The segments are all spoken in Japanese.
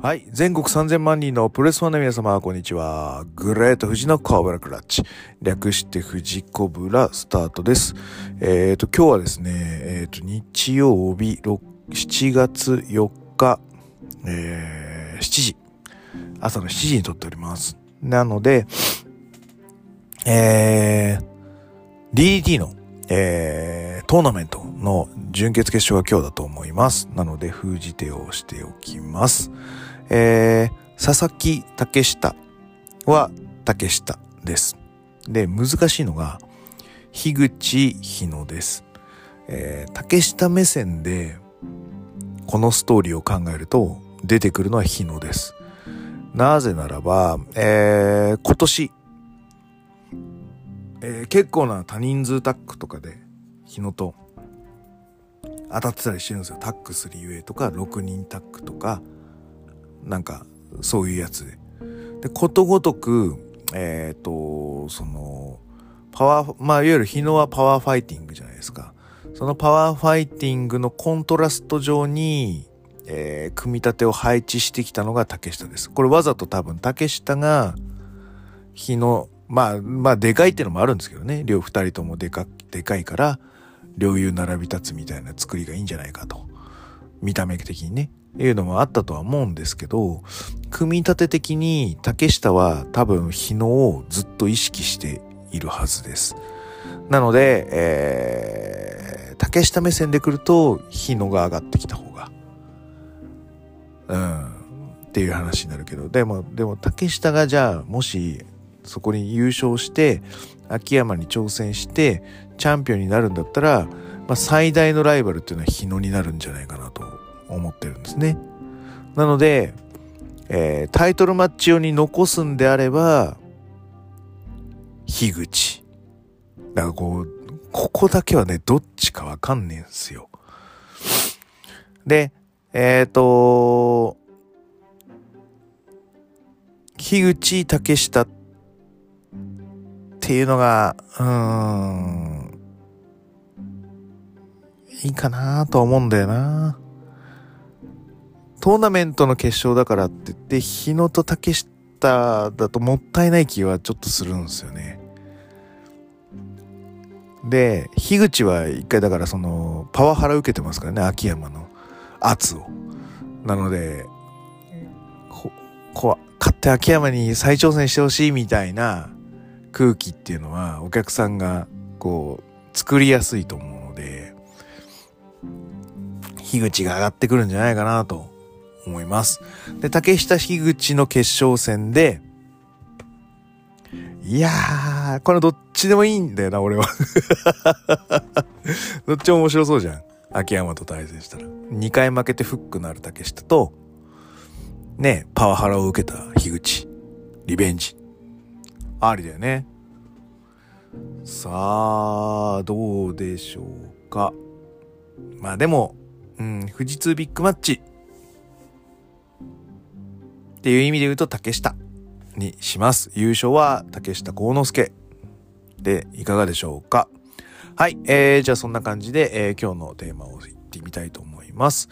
はい。全国3000万人のプレスファンの皆様、こんにちは。グレート富士のコブラクラッチ。略して富士コブラスタートです。えっ、ー、と、今日はですね、えっ、ー、と、日曜日、7月4日、えー、7時。朝の7時に撮っております。なので、えー、DDT の、えー、トーナメントの準決決勝が今日だと思います。なので、封じ手をしておきます。えー、佐々木竹下は竹下です。で、難しいのが、樋口日野です。えー、竹下目線で、このストーリーを考えると、出てくるのは日野です。なぜならば、えー、今年、えー、結構な多人数タックとかで、日野と当たってたりしてるんですよ。タックするゆえとか、6人タックとか、なんか、そういうやつで。で、ことごとく、えっ、ー、と、その、パワー、まあ、いわゆる日野はパワーファイティングじゃないですか。そのパワーファイティングのコントラスト上に、えー、組み立てを配置してきたのが竹下です。これわざと多分竹下が、日野、まあ、まあ、でかいってのもあるんですけどね。両二人ともでか、でかいから、両雄並び立つみたいな作りがいいんじゃないかと。見た目的にね。いうのもあったとは思うんですけど、組み立て的に竹下は多分日野をずっと意識しているはずです。なので、えー、竹下目線で来ると日野が上がってきた方が、うん、っていう話になるけど、でも、でも竹下がじゃあもしそこに優勝して、秋山に挑戦して、チャンピオンになるんだったら、まあ、最大のライバルっていうのは日野になるんじゃないかなと思ってるんですね。なので、えー、タイトルマッチ用に残すんであれば、樋口。だからこう、ここだけはね、どっちかわかんねえんすよ。で、えっ、ー、と、樋口竹下っていうのが、うーん、いいかなと思うんだよな。トーナメントの決勝だからって言って、日野と竹下だともったいない気はちょっとするんですよね。で、樋口は一回だからその、パワハラ受けてますからね、秋山の圧を。なので、こ、こ勝って秋山に再挑戦してほしいみたいな空気っていうのは、お客さんがこう、作りやすいと思うので、樋口が上がってくるんじゃないかなと思います。で、竹下樋口の決勝戦で、いやー、これどっちでもいいんだよな、俺は どっちも面白そうじゃん。秋山と対戦したら。2回負けてフックのある竹下と、ね、パワハラを受けた樋口。リベンジ。ありだよね。さあ、どうでしょうか。まあでも、うん、富士通ビッグマッチ。っていう意味で言うと竹下にします。優勝は竹下幸之助でいかがでしょうか。はい。えー、じゃあそんな感じで、えー、今日のテーマを言ってみたいと思います。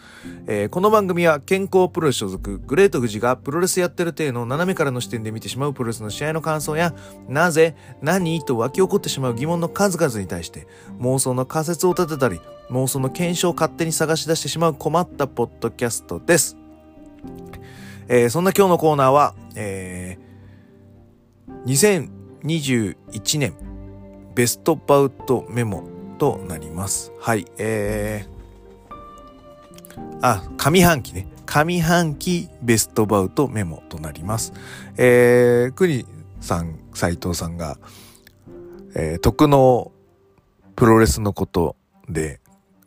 えー、この番組は健康プロレス所属グレート富士がプロレスやってる体の斜めからの視点で見てしまうプロレスの試合の感想や、なぜ、何と湧き起こってしまう疑問の数々に対して妄想の仮説を立てたり、妄想の検証を勝手に探し出してしまう困ったポッドキャストです。えー、そんな今日のコーナーは、えー、2021年ベストバウトメモとなります。はい、えー、あ、上半期ね。上半期ベストバウトメモとなります。えー、クニさん、斎藤さんが、えー、特のプロレスのことで、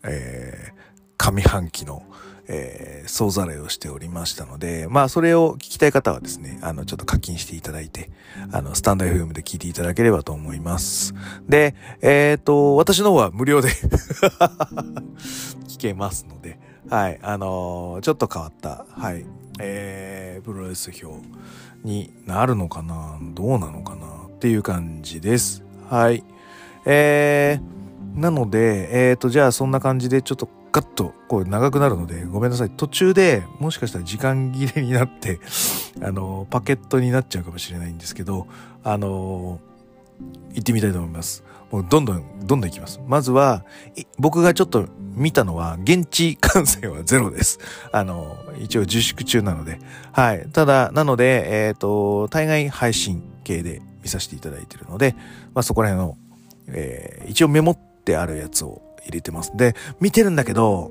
えー、上半期のえー、総ざらいをしておりましたので、まあ、それを聞きたい方はですね、あの、ちょっと課金していただいて、あの、スタンド FM で聞いていただければと思います。で、えっ、ー、と、私の方は無料で 聞けますので、はい、あのー、ちょっと変わった、はい、えー、プロレス表になるのかなどうなのかなっていう感じです。はい。えー、なので、えっ、ー、と、じゃあそんな感じでちょっとガッとこう長くなるのでごめんなさい。途中でもしかしたら時間切れになって、あの、パケットになっちゃうかもしれないんですけど、あの、行ってみたいと思います。もうどんどん、どんどん行きます。まずは、僕がちょっと見たのは、現地観戦はゼロです。あの、一応自粛中なので。はい。ただ、なので、えっ、ー、と、大概配信系で見させていただいているので、まあそこら辺の、えー、一応メモってあるやつを入れてます。で、見てるんだけど、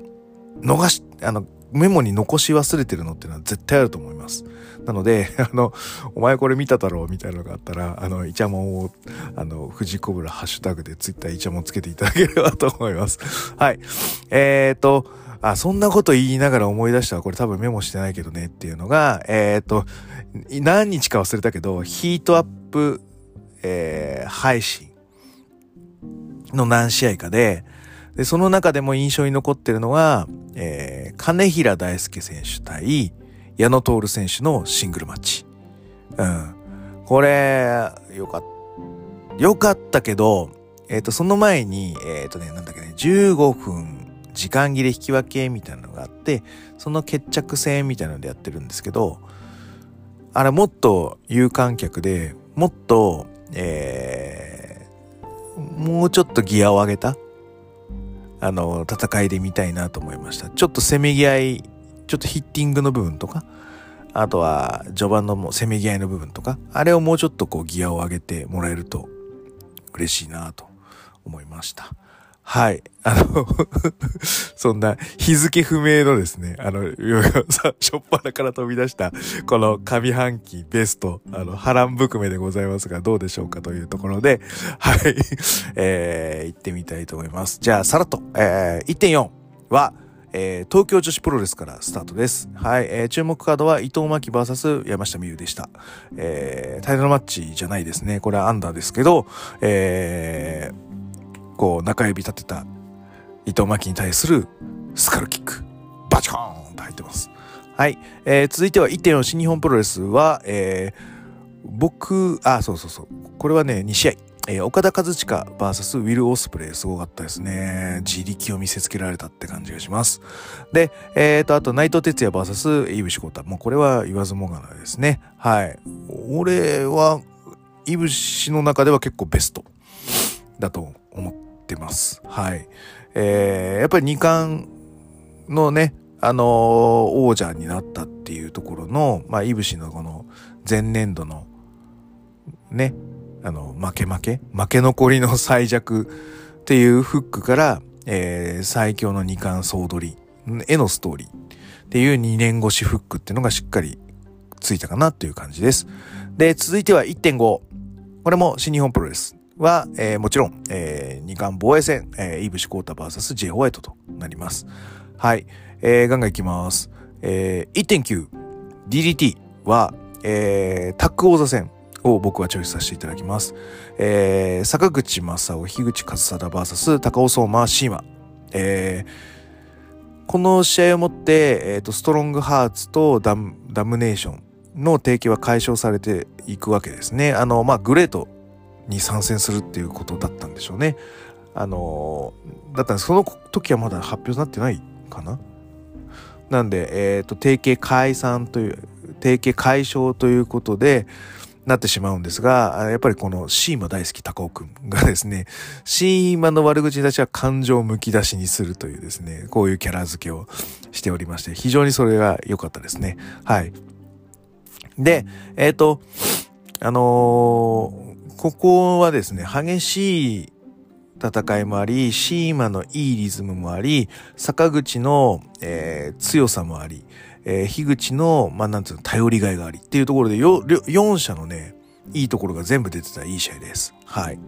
逃し、あの、メモに残し忘れてるのっていうのは絶対あると思います。なので、あの、お前これ見ただろうみたいなのがあったら、あの、イチャモンを、あの、富士コブラハッシュタグでツイッターイチャモンつけていただければと思います。はい。えーと、あ、そんなこと言いながら思い出したわ。これ多分メモしてないけどねっていうのが、えーと、何日か忘れたけど、ヒートアップ、えー、配信の何試合かで、で、その中でも印象に残ってるのが、えー、金平大輔選手対矢野徹選手のシングルマッチ。うん。これ、よかった。よかったけど、えっ、ー、と、その前に、えっ、ー、とね、なんだっけね、15分時間切れ引き分けみたいなのがあって、その決着戦みたいなのでやってるんですけど、あれもっと有観客で、もっと、えー、もうちょっとギアを上げたあの、戦いで見たいなと思いました。ちょっとせめぎ合い、ちょっとヒッティングの部分とか、あとは序盤のもせめぎ合いの部分とか、あれをもうちょっとこうギアを上げてもらえると嬉しいなと思いました。はい。あの そんな日付不明のですね、あの、さ、しょっぱなから飛び出した、この上半期ベスト、あの、波乱含めでございますが、どうでしょうかというところで、はい。えー、行ってみたいと思います。じゃあ、さらっと、えー、1.4は、えー、東京女子プロレスからスタートです。はい、えー、注目カードは伊藤真希 VS 山下美優でした。えー、タイトルマッチじゃないですね。これはアンダーですけど、えー、こう中指立てた伊藤真希に対するスカルキックバチコーンと入ってます。はい、えー、続いては1.4新日本プロレスは、えー、僕あそうそうそうこれはね2試合えー、岡田和親 VS ウィル・オスプレイすごかったですね。自力を見せつけられたって感じがします。で、えっ、ー、と、あと内藤哲也 VS イブシコータ。もうこれは言わずもがなですね。はい。俺は、イブシの中では結構ベストだと思ってます。はい。えー、やっぱり2冠のね、あのー、王者になったっていうところの、まあ、いぶしのこの前年度の、ね、あの、負け負け負け残りの最弱っていうフックから、えー、最強の二冠総取りへのストーリーっていう2年越しフックっていうのがしっかりついたかなっていう感じです。で、続いては1.5。これも新日本プロレス。は、えー、もちろん、えー、二冠防衛戦、えー、イブシコータ VS J ホワイトとなります。はい。えー、ガンガンいきます。えー、1.9、DDT は、えー、タック王座戦を僕はチョイスさせていただきます。えー、坂口正夫、樋口和貞 VS 高尾相馬、シーマ。えー、この試合をもって、えーと、ストロングハーツとダムダムネーションの提携は解消されていくわけですね。あの、まあ、グレートに参戦するっていうことだったんでしょうね。あのだったんですその時はまだ発表になってないかななんで、えっ、ー、と、提携解散という、提携解消ということで、なってしまうんですが、やっぱりこのシーマ大好き高尾くんがですね、シーマの悪口たちは感情をむき出しにするというですね、こういうキャラ付けをしておりまして、非常にそれが良かったですね。はい。で、えっ、ー、と、あのーここはですね、激しい戦いもあり、シーマのいいリズムもあり、坂口の、えー、強さもあり、えー、樋口の、まあ、なんつうの、頼りがいがありっていうところで、よ、4社のね、いいところが全部出てたいい試合です。はい。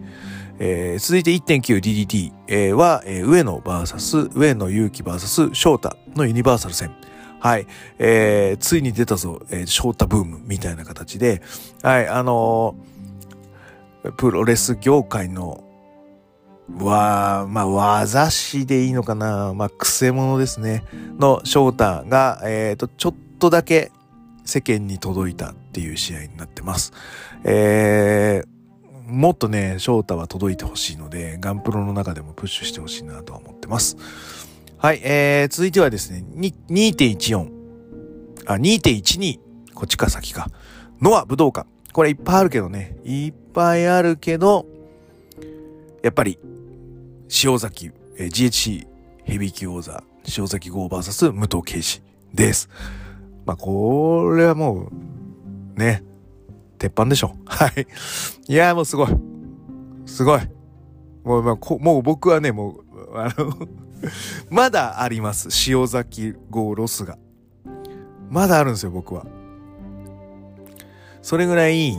えー、続いて 1.9DDT、えー、は、えー、上野 VS、上野勇気 VS 翔太のユニバーサル戦。はい。えー、ついに出たぞ、えー、翔太ブームみたいな形で、はい、あのープロレス業界のわ、まあ、技師でいいのかな。まあ、くせ者ですね。の翔太が、えっ、ー、と、ちょっとだけ世間に届いたっていう試合になってます。えーもっとね、翔太は届いてほしいので、ガンプロの中でもプッシュしてほしいなとは思ってます。はい、えー、続いてはですね、2.14。あ、2.12。こっちか先か。ノア武道館。これいっぱいあるけどね。いっぱいあるけど、やっぱり、塩崎、えー、GHC ヘビー級王座、塩崎号 VS 武藤敬司です。まあ、これはもう、ね、鉄板でしょ。はい。いや、もうすごい。すごい。もう、まあ、こもう僕はね、もう、あの まだあります。塩崎号ロスが。まだあるんですよ、僕は。それぐらい、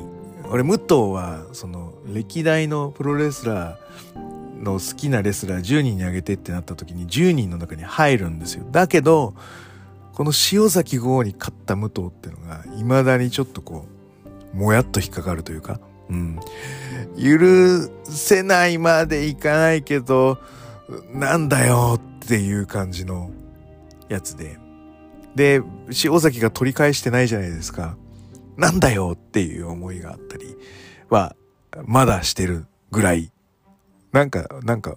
俺、武藤は、その、歴代のプロレスラーの好きなレスラー10人にあげてってなった時に10人の中に入るんですよ。だけど、この塩崎号に勝った武藤ってのが、未だにちょっとこう、もやっと引っかかるというか、うん。許せないまでいかないけど、なんだよっていう感じのやつで。で、塩崎が取り返してないじゃないですか。なんだよっていう思いがあったりは、まだしてるぐらい。なんか、なんか、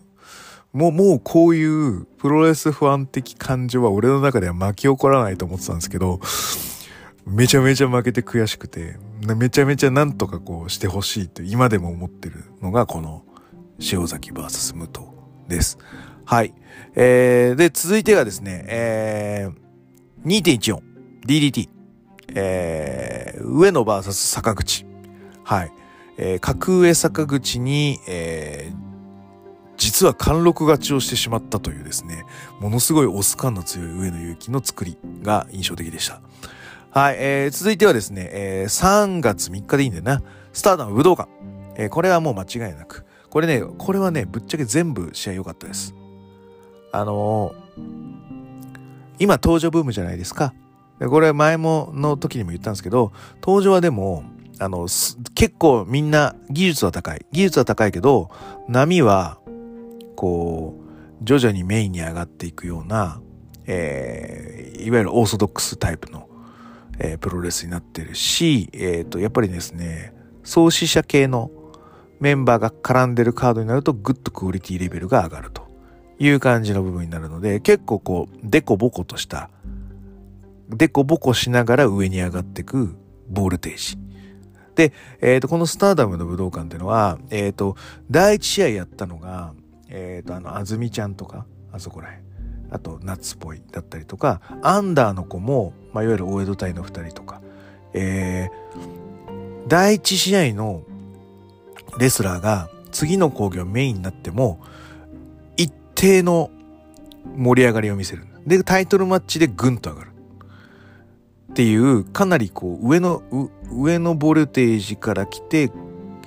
もう、もうこういうプロレス不安的感情は俺の中では巻き起こらないと思ってたんですけど、めちゃめちゃ負けて悔しくて、めちゃめちゃなんとかこうしてほしいと今でも思ってるのがこの塩崎 VS 武藤です。はい。えー、で、続いてがですね、えー、2.14 DDT。えー、上野 VS 坂口。はい。えー、格上坂口に、えー、実は貫禄勝ちをしてしまったというですね、ものすごいオス感の強い上野勇気の作りが印象的でした。はい、えー、続いてはですね、えー、3月3日でいいんだよな。スターダム武道館。えー、これはもう間違いなく。これね、これはね、ぶっちゃけ全部試合良かったです。あのー、今登場ブームじゃないですか。これ前もの時にも言ったんですけど、登場はでも、あの、結構みんな技術は高い。技術は高いけど、波は、こう、徐々にメインに上がっていくような、えー、いわゆるオーソドックスタイプのえー、プロレスになってるし、えっ、ー、と、やっぱりですね、創始者系のメンバーが絡んでるカードになるとグッとクオリティレベルが上がるという感じの部分になるので、結構こう、デコボコとした、デコボコしながら上に上がってくボルテージ。で、えっ、ー、と、このスターダムの武道館っていうのは、えっ、ー、と、第一試合やったのが、えっ、ー、と、あの、あずみちゃんとか、あそこらへん。あと夏っぽいだったりとかアンダーの子も、まあ、いわゆる大江戸隊の2人とか、えー、第一試合のレスラーが次の興行メインになっても一定の盛り上がりを見せるでタイトルマッチでグンと上がるっていうかなりこう上の上のボルテージから来て、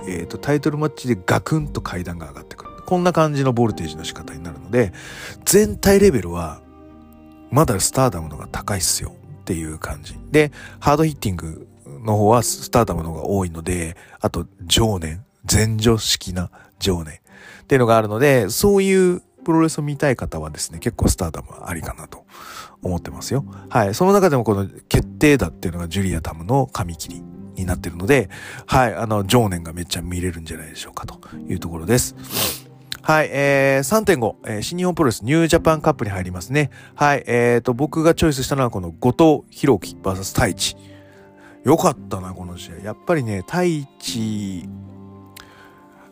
えーとタイトルマッチでガクンと階段が上がってくる。こんな感じのボルテージの仕方になるので、全体レベルは、まだスターダムの方が高いっすよ。っていう感じ。で、ハードヒッティングの方はスターダムの方が多いので、あと常年、前女式な常年っていうのがあるので、そういうプロレスを見たい方はですね、結構スターダムはありかなと思ってますよ。はい。その中でもこの決定打っていうのがジュリアタムの紙切りになってるので、はい。あの、常年がめっちゃ見れるんじゃないでしょうかというところです。はい、えー、3.5、えー、新日本プロレスニュージャパンカップに入りますね。はい、えーと、僕がチョイスしたのはこの後藤弘樹 VS 太一。よかったな、この試合。やっぱりね、太一、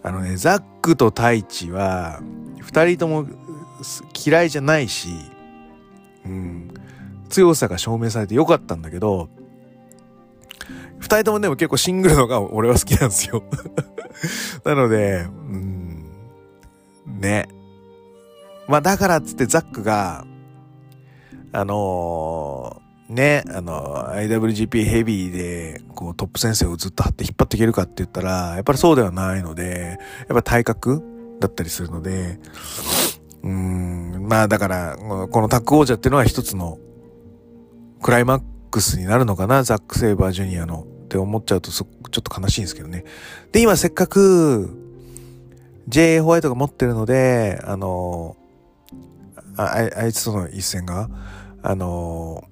あのね、ザックと太一は、二人とも嫌いじゃないし、うん、強さが証明されてよかったんだけど、二人ともでも結構シングルのが俺は好きなんですよ。なので、うん。ね。まあだからっつってザックが、あのー、ね、あの、IWGP ヘビーで、こうトップ先生をずっと張って引っ張っていけるかって言ったら、やっぱりそうではないので、やっぱ体格だったりするので、うん、まあだから、このタッグ王者っていうのは一つのクライマックスになるのかな、ザック・セイバージュニアのって思っちゃうとちょっと悲しいんですけどね。で、今せっかく、J. ホワイトが持ってるので、あの、ああいつとの一戦が、あの、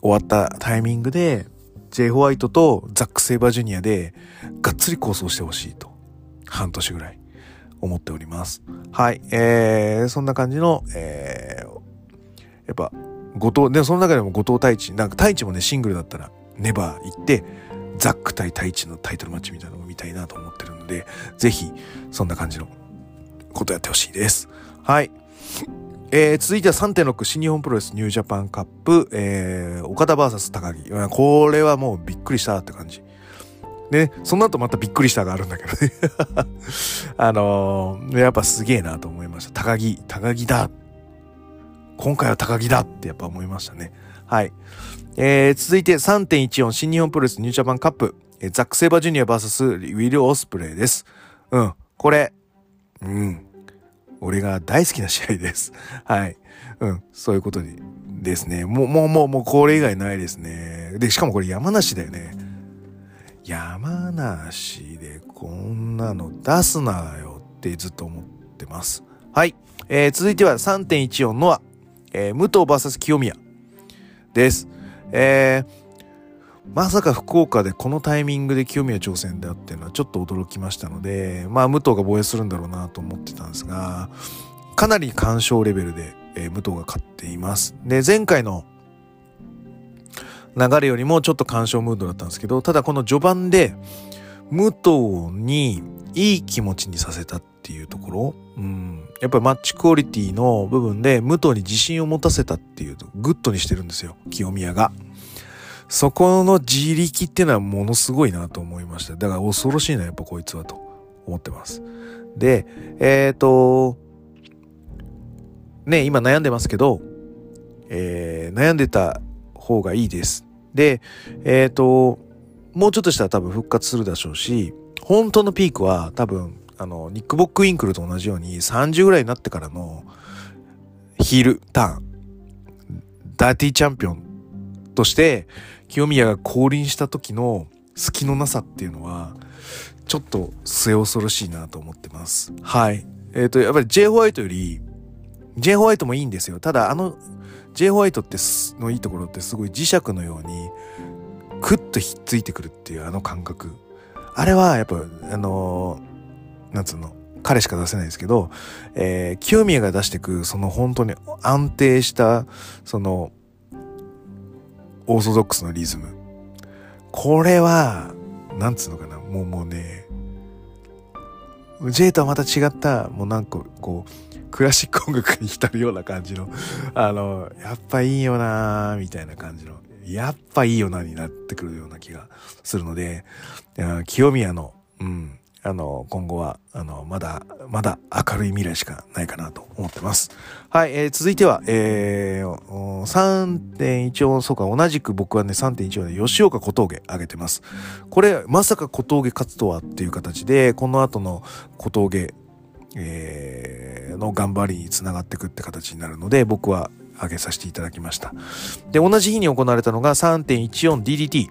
終わったタイミングで、J. ホワイトとザック・セイバージュニアで、がっつり構想してほしいと半年ぐらい思っております。はい。えー、そんな感じの、えー、やっぱ、後藤、で、その中でも後藤太一、なんか太一もね、シングルだったら、ネバー行って、ザック対太一のタイトルマッチみたいなのを見たいなと思ってるので、ぜひ、そんな感じのことやってほしいです。はい。えー、続いては3.6新日本プロレスニュージャパンカップ、えー、岡田 VS 高木。これはもうびっくりしたって感じ。ね、その後またびっくりしたがあるんだけどね あのー、やっぱすげえなと思いました。高木、高木だ。今回は高木だってやっぱ思いましたね。はい。えー、続いて3.14新日本プロレスニュージャパンカップ、えー、ザック・セイバージュニア VS ウィル・オスプレイです。うん。これ、うん。俺が大好きな試合です。はい。うん。そういうことにですね。もう、もう、もう、もう、これ以外ないですね。で、しかもこれ山梨だよね。山梨でこんなの出すなよってずっと思ってます。はい。えー、続いては3.14のは、えー、武藤 VS 清宮です。えー、まさか福岡でこのタイミングで清宮挑戦だっていうのはちょっと驚きましたので、まあ武藤が防衛するんだろうなと思ってたんですが、かなり干渉レベルで、えー、武藤が勝っています。で、前回の流れよりもちょっと干渉ムードだったんですけど、ただこの序盤で武藤にいい気持ちにさせたっていうところ、うん、やっぱりマッチクオリティの部分で武藤に自信を持たせたっていうとグッドにしてるんですよ、清宮が。そこの地力っていうのはものすごいなと思いました。だから恐ろしいな、やっぱこいつはと思ってます。で、えっ、ー、と、ね、今悩んでますけど、えー、悩んでた方がいいです。で、えっ、ー、と、もうちょっとしたら多分復活するでしょうし、本当のピークは多分、あの、ニック・ボック・インクルと同じように30ぐらいになってからのヒールターン、ダーティーチャンピオンとして清宮が降臨した時の隙のなさっていうのは、ちょっと末恐ろしいなと思ってます。はい。えっ、ー、と、やっぱり J ホワイトより、J ホワイトもいいんですよ。ただ、あの、J ホワイトってのいいところってすごい磁石のように、クッとひっついてくるっていうあの感覚。あれは、やっぱ、あのー、なんつうの、彼しか出せないですけど、えー、清宮が出してく、その本当に安定した、その、オーソドックスのリズム。これは、なんつうのかな、もうもうね、J とはまた違った、もうなんかこう、クラシック音楽に浸るような感じの、あの、やっぱいいよなみたいな感じの、やっぱいいよなになってくるような気がするので、清宮の、うん、あの、今後は、あの、まだ、まだ明るい未来しかないかなと思ってます。はい、えー、続いては、えー、3.14、そうか、同じく僕はね、3.14で吉岡小峠上げてます。これ、まさか小峠勝つとはっていう形で、この後の小峠、えー、の頑張りにつながっていくって形になるので、僕は上げさせていただきました。で、同じ日に行われたのが 3.14DDT、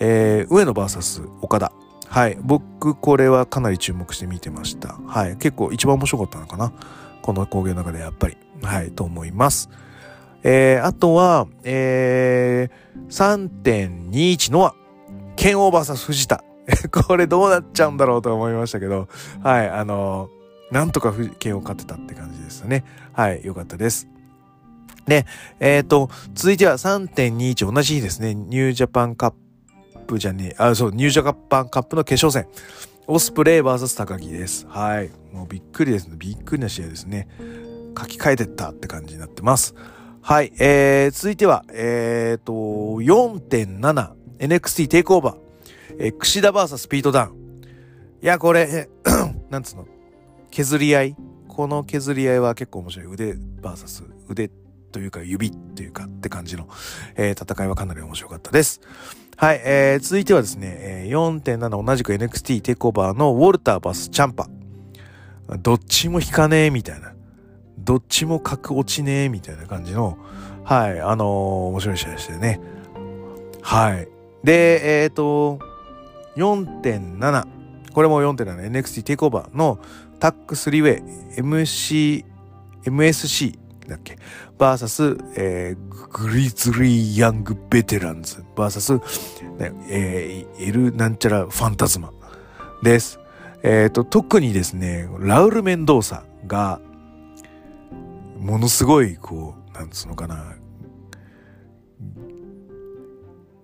えー、上野 VS 岡田。はい。僕、これはかなり注目して見てました。はい。結構一番面白かったのかな。この工芸の中でやっぱり。はい。と思います。えー、あとは、えー、3.21のは、剣王 VS 藤田。これどうなっちゃうんだろうと思いましたけど、はい。あのー、なんとか剣を勝てたって感じですね。はい。よかったです。で、えっ、ー、と、続いては3.21同じ日ですね。ニュージャパンカップじゃねえ、あ、そう、ニュージャパンカップの決勝戦。オスプレイ VS 高木です。はい。もうびっくりですね。びっくりな試合ですね。書き換えてったって感じになってます。はい。えー、続いては、えーと、4.7 NXT テイクオーバー。えー、串田 VS スピードダウン。いや、これ、なんつうの、削り合いこの削り合いは結構面白い。腕 VS 腕というか指というかって感じの、えー、戦いはかなり面白かったです。はい、えー、続いてはですね、え、4.7同じく NXT テイクオーバーのウォルターバスチャンパ。どっちも引かねえみたいな。どっちも格落ちねえみたいな感じの、はい、あのー、面白い試合でしたよね。はい。で、えっ、ー、と、4.7。これも 4.7NXT テイクオーバーのタック3ウェイ MC、MSC だっけバーサス、えー、グリズリー・ヤング・ベテランズバーサス、ねえー、エル・なんちゃら・ファンタズマです。えっ、と、特にですね、ラウル・メンドーサが、ものすごい、こう、なんつうのかな、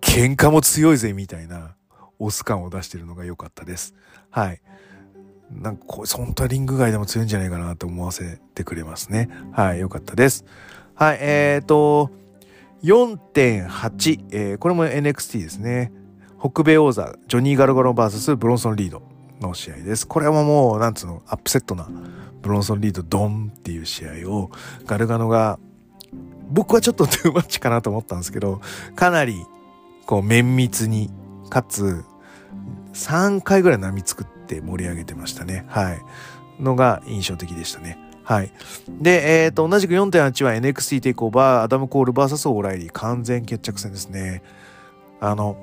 喧嘩も強いぜみたいなオス感を出してるのが良かったです。はい。なんかこう、本当はリング外でも強いんじゃないかなと思わせてくれますね。はい、良かったです。はい、えっ、ー、と、4.8、えー、これも NXT ですね。北米王座、ジョニー・ガルガロ VS ブロンソン・リードの試合です。これはもう、なんつうの、アップセットな、ブロンソン・リードドンっていう試合を、ガルガノが、僕はちょっとトゥーマッチかなと思ったんですけど、かなり、こう、綿密に、かつ、3回ぐらい波作って盛り上げてましたね。はい。のが印象的でしたね。はい。で、えっ、ー、と、同じく4.8は NXT テイクオーバー、アダム・コール VS オーライリー、完全決着戦ですね。あの、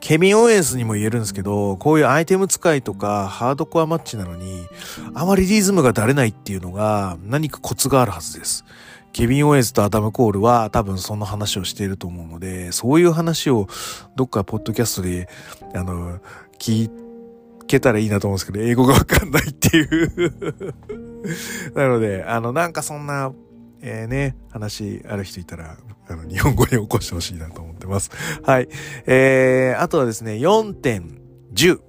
ケビン・オーエンスにも言えるんですけど、こういうアイテム使いとかハードコアマッチなのに、あまりリズムがだれないっていうのが何かコツがあるはずです。ケビン・オーエンスとアダム・コールは多分そんな話をしていると思うので、そういう話をどっかポッドキャストで、あの、聞いけたらいいなと思うんですけど、英語がわかんないっていう なので、あの、なんかそんな、えー、ね、話ある人いたら、あの、日本語に起こしてほしいなと思ってます。はい。えー、あとはですね、4.10。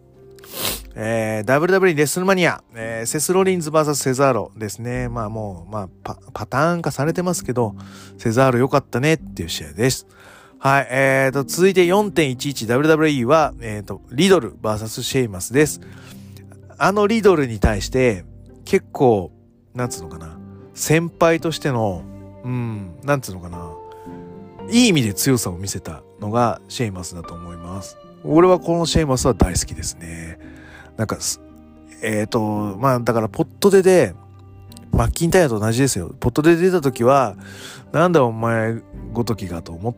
えー、WW レッスルマニア、えー、セスロリンズ VS セザーロですね。まあもう、まあパ、パターン化されてますけど、セザーロ良かったねっていう試合です。はい、えーと、続いて 4.11WWE は、えーと、リドル VS シェイマスです。あのリドルに対して、結構、なんつうのかな、先輩としての、うん、なんつうのかな、いい意味で強さを見せたのがシェイマスだと思います。俺はこのシェイマスは大好きですね。なんか、えっ、ー、と、まあだからポッと出で、マッキンタイヤと同じですよ。ポッと出た時は、なんだお前ごときがと思っ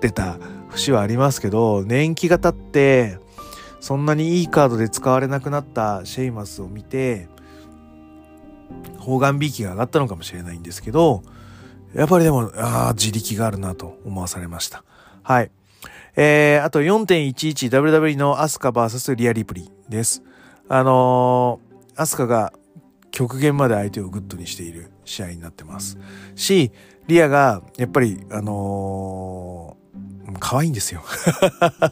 てた節はありますけど、年季が経って、そんなにいいカードで使われなくなったシェイマスを見て、方眼びきが上がったのかもしれないんですけど、やっぱりでも、ああ、自力があるなと思わされました。はい。えー、あと 4.11WW のアスカ VS リアリプリです。あのー、アスカが極限まで相手をグッドにしている試合になってます。し、リアが、やっぱり、あのー、可愛いんですよ。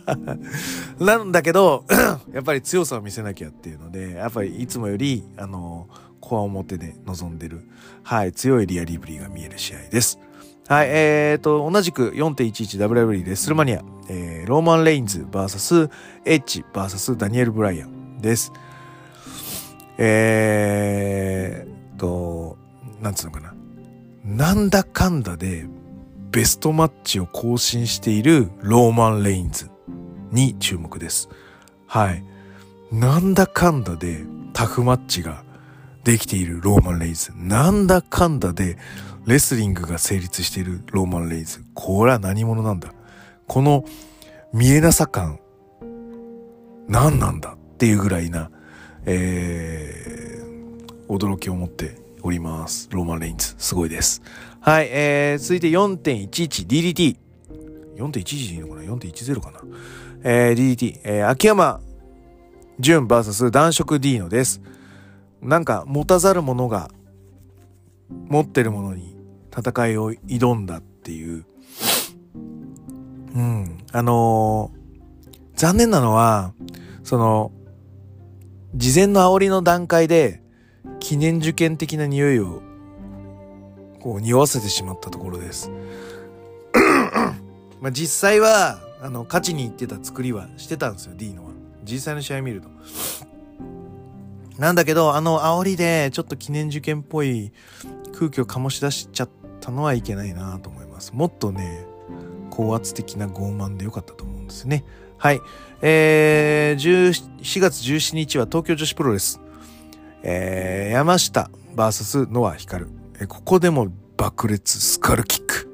なんだけど、やっぱり強さを見せなきゃっていうので、やっぱりいつもより、あの怖い表情で臨んでる、はい、強いリア・リプリーが見える試合です。はい、えーと、同じく 4.11WW レッスルマニア、えー、ローマン・レインズ VS エッジ VS ダニエル・ブライアンです。えーと、なんつうのかな。なんだかんだでベストマッチを更新しているローマン・レインズに注目です。はい。なんだかんだでタフマッチができているローマン・レイズ。なんだかんだでレスリングが成立しているローマン・レイズ。これは何者なんだ？この見えなさ感、何なんだ？っていうぐらいな、えー、驚きを持っております。ローマン・レインズ。すごいです。はい、えー、続いて 4.11DDT。4.11でいいのかな ?4.10 かなえー、DDT。えー、秋山純 VS 男色ディーノです。なんか持たざる者が持ってるものに戦いを挑んだっていう。うん。あのー、残念なのは、その、事前の煽りの段階で記念受験的な匂いをこう匂わせてしまったところです。まあ実際は、あの、勝ちに行ってた作りはしてたんですよ、D のは。実際の試合見ると。なんだけど、あの煽りでちょっと記念受験っぽい空気を醸し出しちゃったのはいけないなと思います。もっとね、高圧的な傲慢でよかったと思うんですね。はい。えー、4月17日は東京女子プロレス。えー、山下 VS ノア光。ここでも爆裂スカルキック。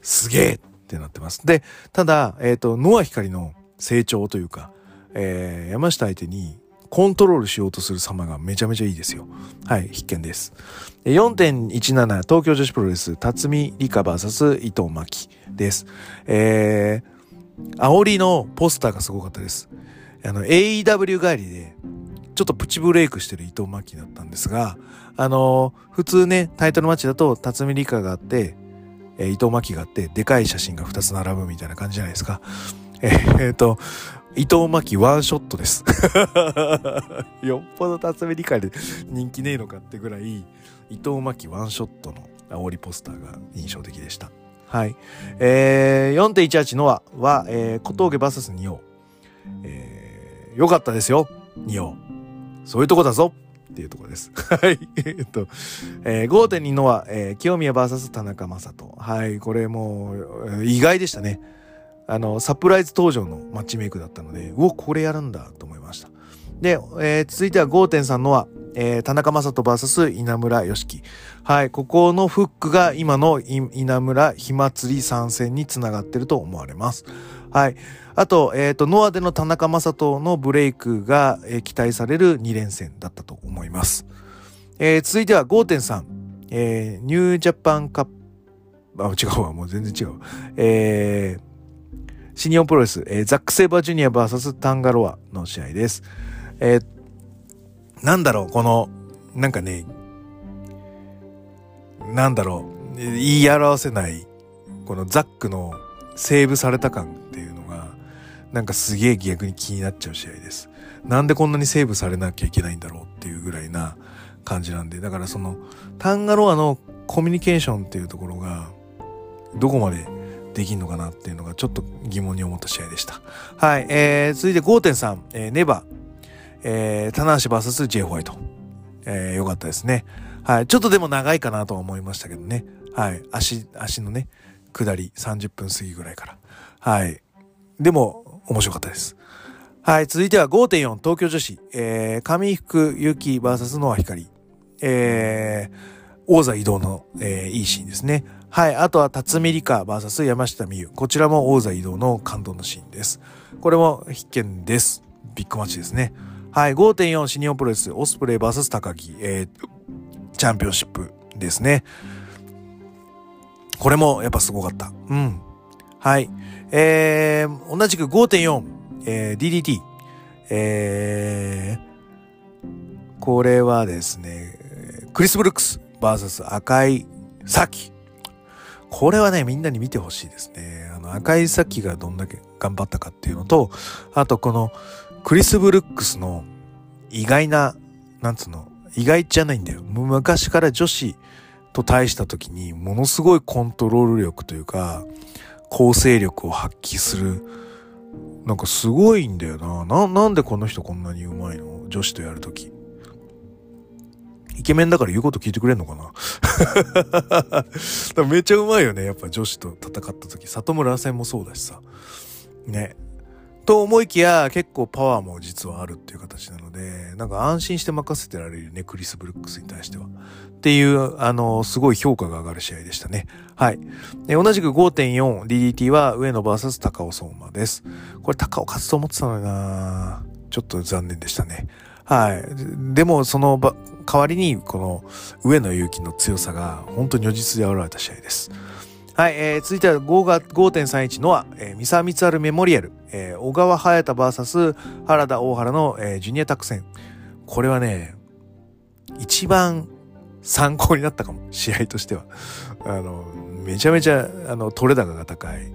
すげえってなってます。で、ただ、えっ、ー、と、ノア光の成長というか、えー、山下相手にコントロールしようとする様がめちゃめちゃいいですよ。はい、必見です。4.17東京女子プロレス辰巳理香 VS 伊藤真希です。えー、煽りのポスターがすごかったです。あの、AEW 帰りで、ちょっとプチブレイクしてる伊藤真希だったんですが、あのー、普通ね、タイトルマッチだと、辰巳理香があって、えー、伊藤真希があって、でかい写真が2つ並ぶみたいな感じじゃないですか。えー、えー、と、伊藤真希ワンショットです。よっぽど辰巳理香で人気ねえのかってぐらい、伊藤真希ワンショットの煽りポスターが印象的でした。はい。えー、4.18ノアは、えー、小峠 VS 仁王。えー、よかったですよ、仁王。そういうとこだぞっていうとこです。はい。えっと、えー、5.2ノア、えー、清宮 VS 田中将人。はい。これもう、意外でしたね。あの、サプライズ登場のマッチメイクだったので、うお、これやるんだと思いました。で、えー、続いては5.3ノア、えー、田中将人 VS 稲村良樹。はい、ここのフックが今の稲村火祭り参戦につながってると思われます。はい。あと、えっ、ー、と、ノアでの田中将人のブレイクが、えー、期待される2連戦だったと思います。えー、続いては5.3、えー、ニュージャパンカップ、あ、違うわ、もう全然違う。えー、新日本プロレス、えー、ザック・セイバージュニア VS タンガロアの試合です。えー、なんだろう、この、なんかね、なんだろう、言い表せない、このザックのセーブされた感、なんかすげえ逆に気になっちゃう試合です。なんでこんなにセーブされなきゃいけないんだろうっていうぐらいな感じなんで、だからその、タンガロアのコミュニケーションっていうところが、どこまでできんのかなっていうのがちょっと疑問に思った試合でした。はい、えー、続いて5.3、えー、ネバ、えー、棚橋 VS J ホワイト。えー、よかったですね。はい。ちょっとでも長いかなとは思いましたけどね。はい。足、足のね、下り30分過ぎぐらいから。はい。でも、面白かったです。はい。続いては5.4東京女子。えー、上福ゆき VS ノア光。えー、王座移動の、えー、いいシーンですね。はい。あとは、辰巳理香 VS 山下美優。こちらも王座移動の感動のシーンです。これも必見です。ビッグマッチですね。はい。5.4新日本プロレス、オスプレイ VS 高木、えー、チャンピオンシップですね。これもやっぱすごかった。うん。はい。えー、同じく5.4、えー、DDT。えー、これはですね、クリス・ブルックス VS 赤いキ。これはね、みんなに見てほしいですね。あの、赤いキがどんだけ頑張ったかっていうのと、あとこの、クリス・ブルックスの意外な、なんつうの、意外じゃないんだよ。昔から女子と対した時にものすごいコントロール力というか、構成力を発揮する。なんかすごいんだよな。な、なんでこの人こんなに上手いの？女子とやるとき。イケメンだから言うこと聞いてくれんのかな？めっちゃうまいよね。やっぱ女子と戦った時。里村戦もそうだしさ。ね。と思いきや結構パワーも実はあるっていう形なので、なんか安心して任せてられるね、クリス・ブルックスに対しては。っていう、あの、すごい評価が上がる試合でしたね。はい。同じく 5.4DDT は上野 VS 高尾相馬です。これ高尾勝つと思ってたのになちょっと残念でしたね。はい。でも、その代わりに、この上野勇気の強さが本当に如実で現れた試合です。はい、えー、続いては5.31のは、えー、三沢光晴メモリアル、えー、小川隼人 VS 原田大原の、えー、ジュニアタック戦。これはね、一番参考になったかも、試合としては。あの、めちゃめちゃ、あの、取れ高が高い。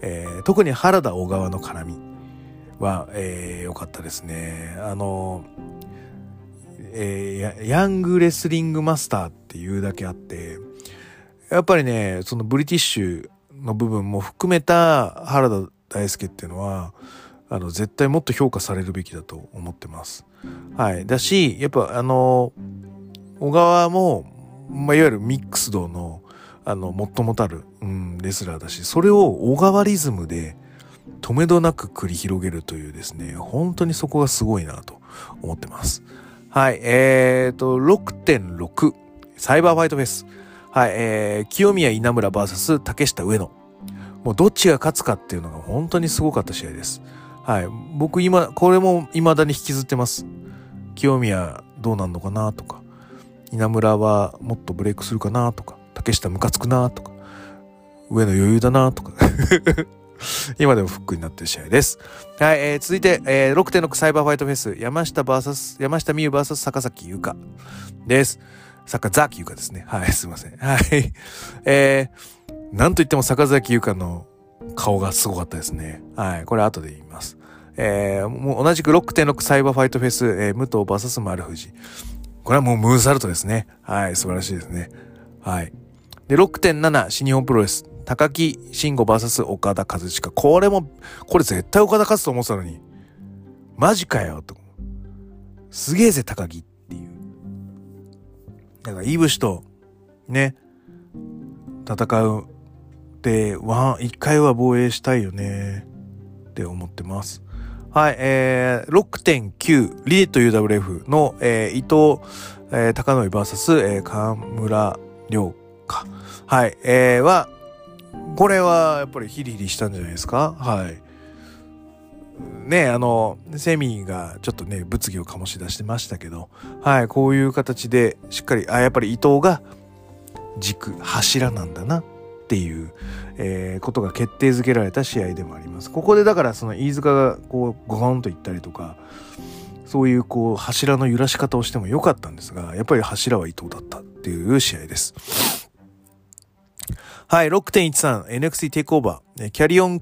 えー、特に原田小川の絡みは、えー、良かったですね。あの、えー、ヤングレスリングマスターっていうだけあって、やっぱりね、そのブリティッシュの部分も含めた原田大輔っていうのは、あの、絶対もっと評価されるべきだと思ってます。はい。だし、やっぱあの、小川も、まあ、いわゆるミックスドの、あの、最もたる、うん、レスラーだし、それを小川リズムで、止めどなく繰り広げるというですね、本当にそこがすごいなと思ってます。はい。えーと、6.6、サイバーファイトフェス。はい、えー、清宮稲村 VS 竹下上野。もうどっちが勝つかっていうのが本当にすごかった試合です。はい。僕今、これも未だに引きずってます。清宮どうなんのかなとか、稲村はもっとブレイクするかなとか、竹下ムカつくなとか、上野余裕だなとか。今でもフックになってる試合です。はい、えー、続いて、えー、6.6サイバーファイトフェス、山下 VS、山下美優 VS 坂崎優香です。坂崎優香ですね。はい、すいません。はい。えー、なんといっても坂崎優香の顔がすごかったですね。はい、これ後で言います。えー、もう同じく6.6サイバーファイトフェス、えー、武藤 VS 丸藤。これはもうムーンサルトですね。はい、素晴らしいですね。はい。で、6.7新日本プロレス。高木慎吾 VS 岡田和親。これも、これ絶対岡田勝つと思ってたのに。マジかよ、と。すげえぜ、高木っていう。だから、イブシと、ね、戦うって、ワン、一回は防衛したいよね、って思ってます。はい、えー、6.9、リデット UWF の、えー、伊藤、えー、高則 VS、えー、河村良か。はい、えー、は、これはやっぱりヒリヒリしたんじゃないですか？はい。ねあの、セミがちょっとね、物議を醸し出してましたけど、はい、こういう形でしっかり、あ、やっぱり伊藤が軸、柱なんだなっていう、えー、ことが決定づけられた試合でもあります。ここでだからその飯塚がこう、ゴゴンと行ったりとか、そういうこう、柱の揺らし方をしてもよかったんですが、やっぱり柱は伊藤だったっていう試合です。はい、6.13、NXT テイクオーバー。キャリオン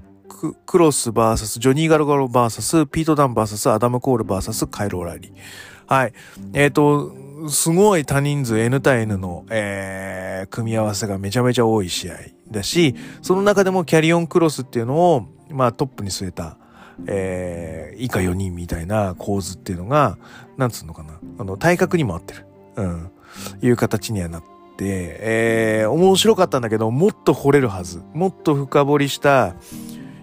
クロス VS ジョニー・ガルガノ VS ピート・ダン VS アダム・コール VS カイル・オライリー。はい。えっ、ー、と、すごい多人数 N 対 N の、えー、組み合わせがめちゃめちゃ多い試合だし、その中でもキャリオンクロスっていうのを、まあトップに据えた、えー、以下4人みたいな構図っていうのが、なんつうのかな。あの、体格にも合ってる。うん。いう形にはなって、、えー、面白かったんだけど、もっと掘れるはず。もっと深掘りした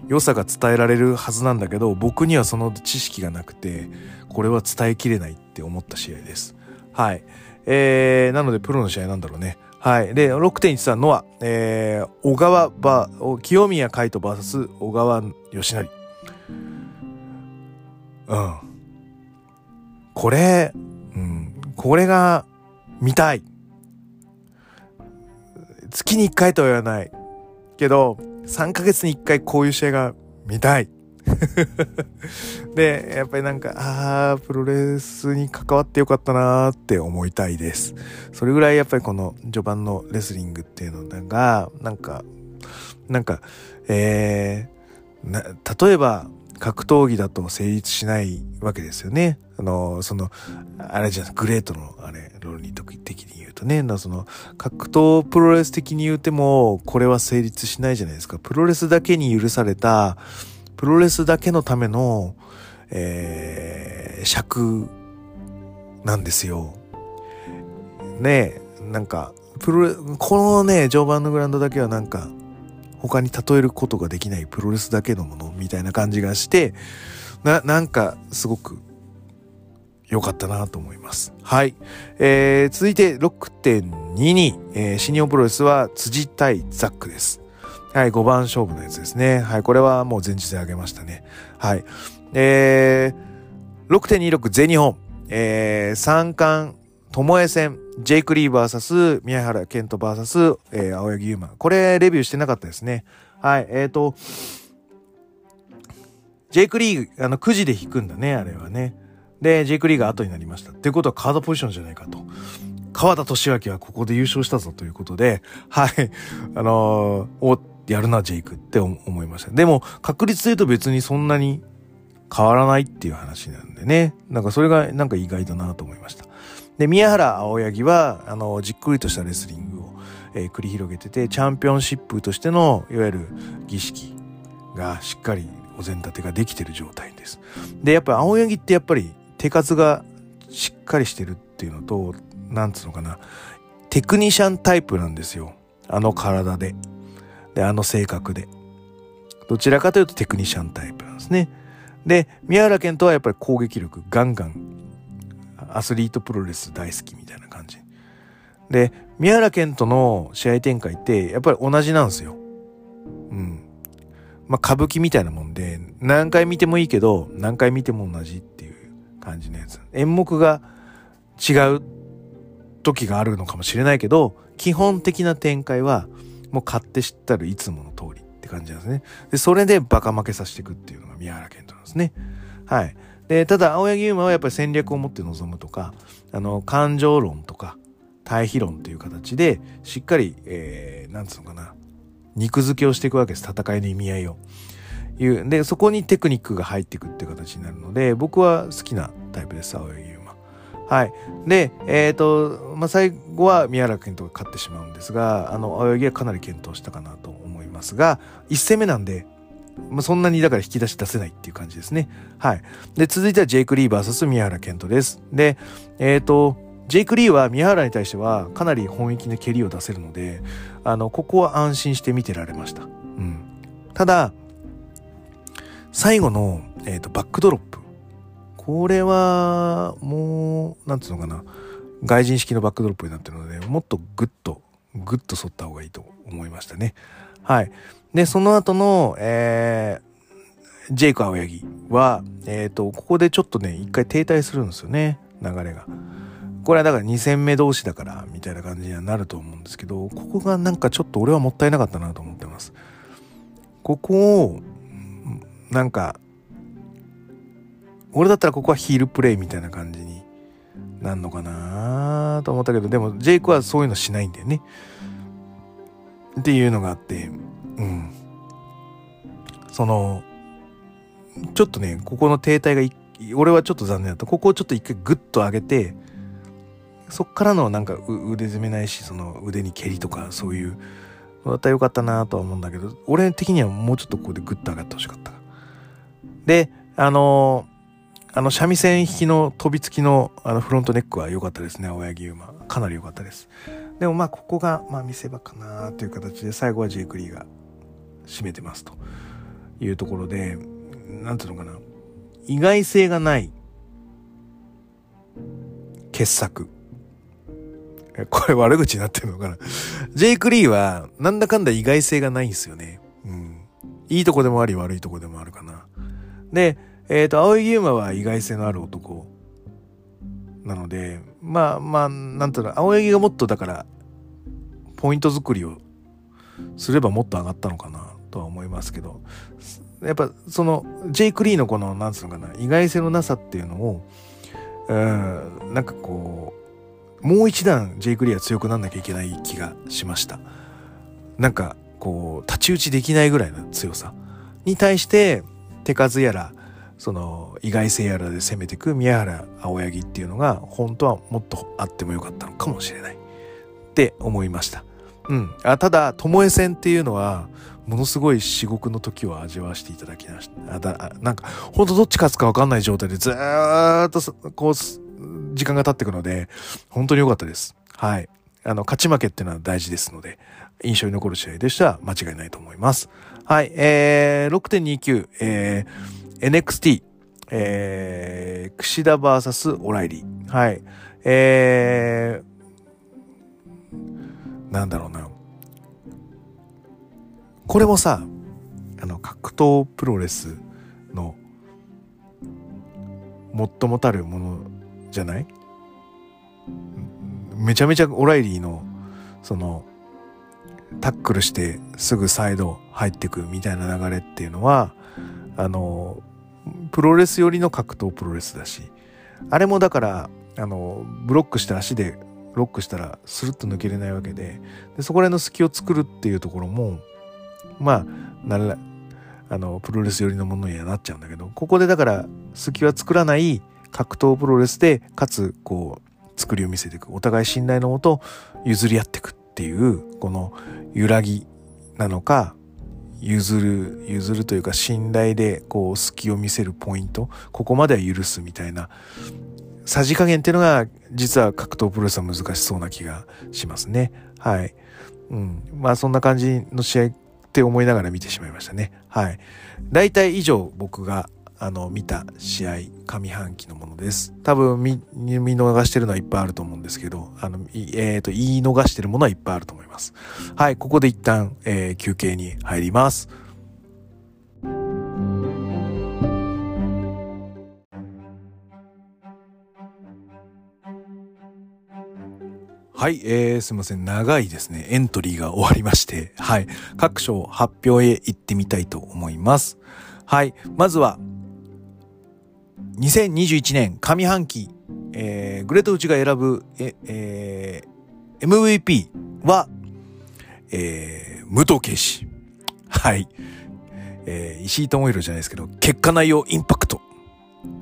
良さが伝えられるはずなんだけど、僕にはその知識がなくて、これは伝えきれないって思った試合です。はい。えー、なのでプロの試合なんだろうね。はい。で、6.13のは、えー、小川バ、清宮海斗 VS 小川義成。うん。これ、うん、これが見たい。月に1回とは言わない。けど、3ヶ月に1回こういう試合が見たい。で、やっぱりなんか、ああ、プロレスに関わってよかったなーって思いたいです。それぐらいやっぱりこの序盤のレスリングっていうのが、なんか、なんか、えー、な、例えば、格闘技だと成立しないわけですよね。あの、その、あれじゃん、グレートの、あれ、論理的に言うとね、その、格闘プロレス的に言うても、これは成立しないじゃないですか。プロレスだけに許された、プロレスだけのための、えー、尺なんですよ。ねえ、なんか、プロ、このね、序盤のグラウンドだけはなんか、他に例えることができないプロレスだけのものみたいな感じがして、な、なんかすごく良かったなと思います。はい。えー、続いて6.22、えー、新日本プロレスは辻対ザックです。はい、5番勝負のやつですね。はい、これはもう前日であげましたね。はい。えー、6.26全日本、えー、三冠巴戦、ジェイク・リー VS 宮原健人 VS、えー、青柳優馬。これレビューしてなかったですね。はい、えっ、ー、と、ジェイク・リー、あの、9時で引くんだね、あれはね。で、ジェイク・リーが後になりました。っていうことはカードポジションじゃないかと。川田俊明はここで優勝したぞということで、はい、あのー、やるな、ジェイクって思いました。でも、確率で言うと別にそんなに変わらないっていう話なんでね。なんかそれがなんか意外だなと思いました。で、宮原青柳は、あの、じっくりとしたレスリングを、えー、繰り広げてて、チャンピオンシップとしての、いわゆる儀式がしっかりお膳立てができてる状態です。で、やっぱ青柳ってやっぱり手数がしっかりしてるっていうのと、なんつうのかな、テクニシャンタイプなんですよ。あの体で。で、あの性格で。どちらかというとテクニシャンタイプなんですね。で、宮原健とはやっぱり攻撃力ガンガンアスリートプロレス大好きみたいな感じ。で、宮原健との試合展開ってやっぱり同じなんですよ。うん。まあ、歌舞伎みたいなもんで、何回見てもいいけど、何回見ても同じっていう感じのやつ。演目が違う時があるのかもしれないけど、基本的な展開はもう買って知ったるいつもの通りって感じなんですね。で、それでバカ負けさせていくっていうのが宮原健人なんですね。はい。で、ただ、青柳優馬はやっぱり戦略を持って臨むとか、あの、感情論とか、対比論という形で、しっかり、えー、なんつうのかな、肉付けをしていくわけです。戦いの意味合いを。いう。で、そこにテクニックが入っていくっていう形になるので、僕は好きなタイプです、青柳優馬。はい。で、えっ、ー、と、まあ、最後は宮原健人が勝ってしまうんですが、あの、青柳はかなり検討したかなと思いますが、1戦目なんで、まあ、そんなにだから引き出し出せないっていう感じですね。はい。で、続いてはジェイク・リー VS 宮原健人です。で、えっ、ー、と、ジェイク・リーは宮原に対してはかなり本域の蹴りを出せるので、あの、ここは安心して見てられました。うん。ただ、最後の、えっ、ー、と、バックドロップ。これは、もう、なんつうのかな。外人式のバックドロップになってるので、もっとグッと、グッと反った方がいいと思いましたね。はい。で、その後の、えー、ジェイク・青柳は、えっ、ー、と、ここでちょっとね、一回停滞するんですよね、流れが。これはだから2戦目同士だから、みたいな感じにはなると思うんですけど、ここがなんかちょっと俺はもったいなかったなと思ってます。ここを、なんか、俺だったらここはヒールプレイみたいな感じになんのかなと思ったけど、でもジェイクはそういうのしないんだよね。っていうのがあって、うん。その、ちょっとね、ここの停滞が俺はちょっと残念だった。ここをちょっと一回グッと上げて、そっからのなんか腕攻めないし、その腕に蹴りとかそういうのだったらよかったなとは思うんだけど、俺的にはもうちょっとここでグッと上がってほしかった。で、あのー、あの、三味線引きの飛びつきのあのフロントネックは良かったですね、青柳馬。かなり良かったです。でもまあ、ここが、まあ見せ場かなという形で、最後はジェイク・リーが占めてますというところで、なんていうのかな。意外性がない傑作。これ悪口になってるのかな。ジェイク・リーはなんだかんだ意外性がないんですよね。うん。いいとこでもあり悪いとこでもあるかな。で、えっ、ー、と、青井優馬は意外性のある男なので、まあまあ、なんとな青柳がもっとだから、ポイント作りをすればもっと上がったのかなとは思いますけど、やっぱその、ジェイク・リーのこの、なんつうのかな、意外性のなさっていうのを、うん、なんかこう、もう一段ジェイク・リーは強くなんなきゃいけない気がしました。なんか、こう、太刀打ちできないぐらいの強さに対して、手数やら、その意外性やらで攻めていく宮原青柳っていうのが本当はもっとあってもよかったのかもしれないって思いました。うん。あただ、巴戦っていうのは、ものすごい至極の時を味わわせていただきました。あだなんか、ほんとどっち勝つかわかんない状態でずーっと、こう、時間が経っていくので、本当に良かったです。はい。あの、勝ち負けっていうのは大事ですので、印象に残る試合でしたら間違いないと思います。はい。えー、6.29、えー、NXT、えー、串田 VS オライリー。はい。えー、なんだろうな。これもさ、あの、格闘プロレスの最もたるものじゃない？めちゃめちゃオライリーの、その、タックルしてすぐサイド入ってくみたいな流れっていうのは、あの、プロレス寄りの格闘プロレスだし、あれもだから、あの、ブロックして足でロックしたらスルッと抜けれないわけで、でそこら辺の隙を作るっていうところも、まあ、なら、あの、プロレス寄りのものにはなっちゃうんだけど、ここでだから隙は作らない格闘プロレスで、かつ、こう、作りを見せていく。お互い信頼のもと譲り合っていくっていう、この揺らぎなのか、譲る、譲るというか信頼でこう隙を見せるポイント、ここまでは許すみたいな、さじ加減っていうのが実は格闘プロレスは難しそうな気がしますね。はい。うん。まあそんな感じの試合って思いながら見てしまいましたね。はい。大体以上僕があの、見た試合、上半期のものです。多分見、見逃してるのはいっぱいあると思うんですけど、あの、えっ、ー、と、言い逃してるものはいっぱいあると思います。はい、ここで一旦、えー、休憩に入ります。はい、えー、すいません。長いですね。エントリーが終わりまして、はい。各賞発表へ行ってみたいと思います。はい。まずは、2021年上半期、えー、グレートウチが選ぶ、え、えー、MVP は、えー、武藤敬司。はい。えー、石井智弘じゃないですけど、結果内容インパクト。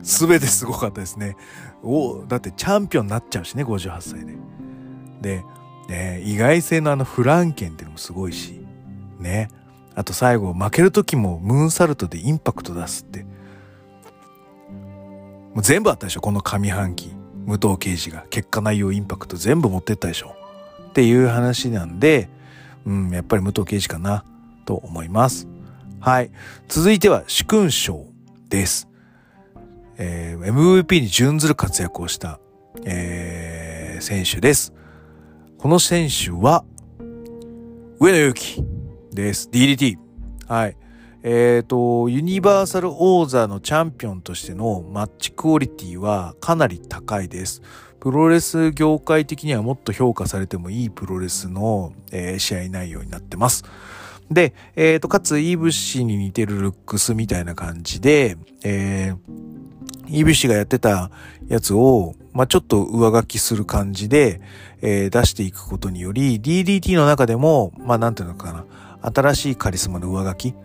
すべてすごかったですね。おだってチャンピオンになっちゃうしね、58歳で。で、ね、意外性のあのフランケンっていうのもすごいし、ね。あと最後、負ける時もムーンサルトでインパクト出すって。もう全部あったでしょ、この上半期。武藤刑事が結果内容インパクト全部持ってったでしょ。っていう話なんで、うん、やっぱり武藤刑事かな、と思います。はい。続いては、主勲賞です。えー、MVP に準ずる活躍をした、えー、選手です。この選手は、上野祐希です。DDT。はい。えっ、ー、と、ユニバーサル王座のチャンピオンとしてのマッチクオリティはかなり高いです。プロレス業界的にはもっと評価されてもいいプロレスの、えー、試合内容になってます。で、えっ、ー、と、かつ、イーブシに似てるルックスみたいな感じで、えー、イブシがやってたやつを、まあ、ちょっと上書きする感じで、えー、出していくことにより、DDT の中でも、まあ、なんていうのかな、新しいカリスマの上書き、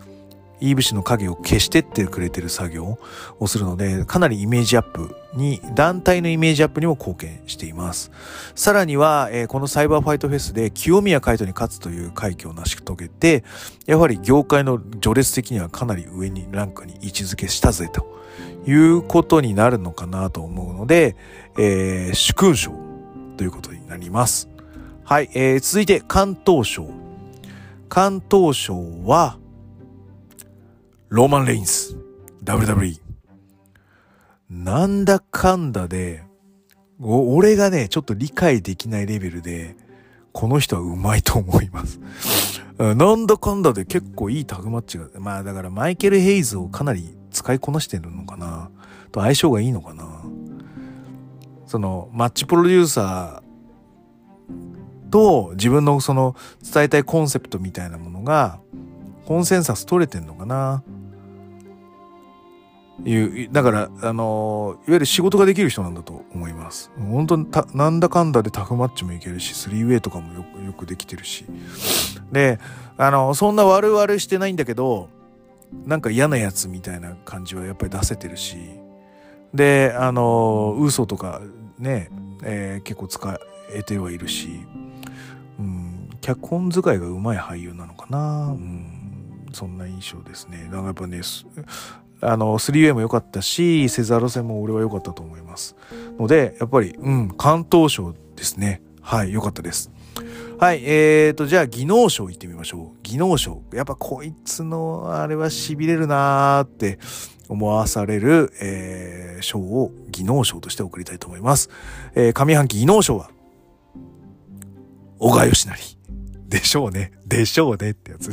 イーブシの影を消してってくれてる作業をするので、かなりイメージアップに、団体のイメージアップにも貢献しています。さらには、えー、このサイバーファイトフェスで清宮海斗に勝つという快挙を成し遂げて、やはり業界の序列的にはかなり上にランクに位置づけしたぜということになるのかなと思うので、えー、主勲賞ということになります。はい、えー、続いて関東賞。関東賞は、ローマン・レインズ、WWE。なんだかんだで、俺がね、ちょっと理解できないレベルで、この人はうまいと思います。なんだかんだで結構いいタグマッチが、まあだからマイケル・ヘイズをかなり使いこなしてるのかなと相性がいいのかなそのマッチプロデューサーと自分のその伝えたいコンセプトみたいなものがコンセンサス取れてんのかないうだからあのいわゆる仕事ができる人なんだと思います。本当になんだかんだでタフマッチもいけるしスリーウェイとかもよくよくできてるし。であのそんな悪々してないんだけどなんか嫌なやつみたいな感じはやっぱり出せてるし。であの嘘とかね、えー、結構使えてはいるし、うん、脚本使いがうまい俳優なのかな、うん、そんな印象ですね。だからやっぱねあの 3way も良かったしセザーロ戦も俺は良かったと思いますのでやっぱりうん関東賞ですねはい良かったですはい、えーと、じゃあ、技能賞行ってみましょう。技能賞。やっぱこいつの、あれは痺れるなーって思わされる、えー、賞を技能賞として送りたいと思います。えー、上半期技能賞は、小川義成。でしょうね。でしょうねってやつ。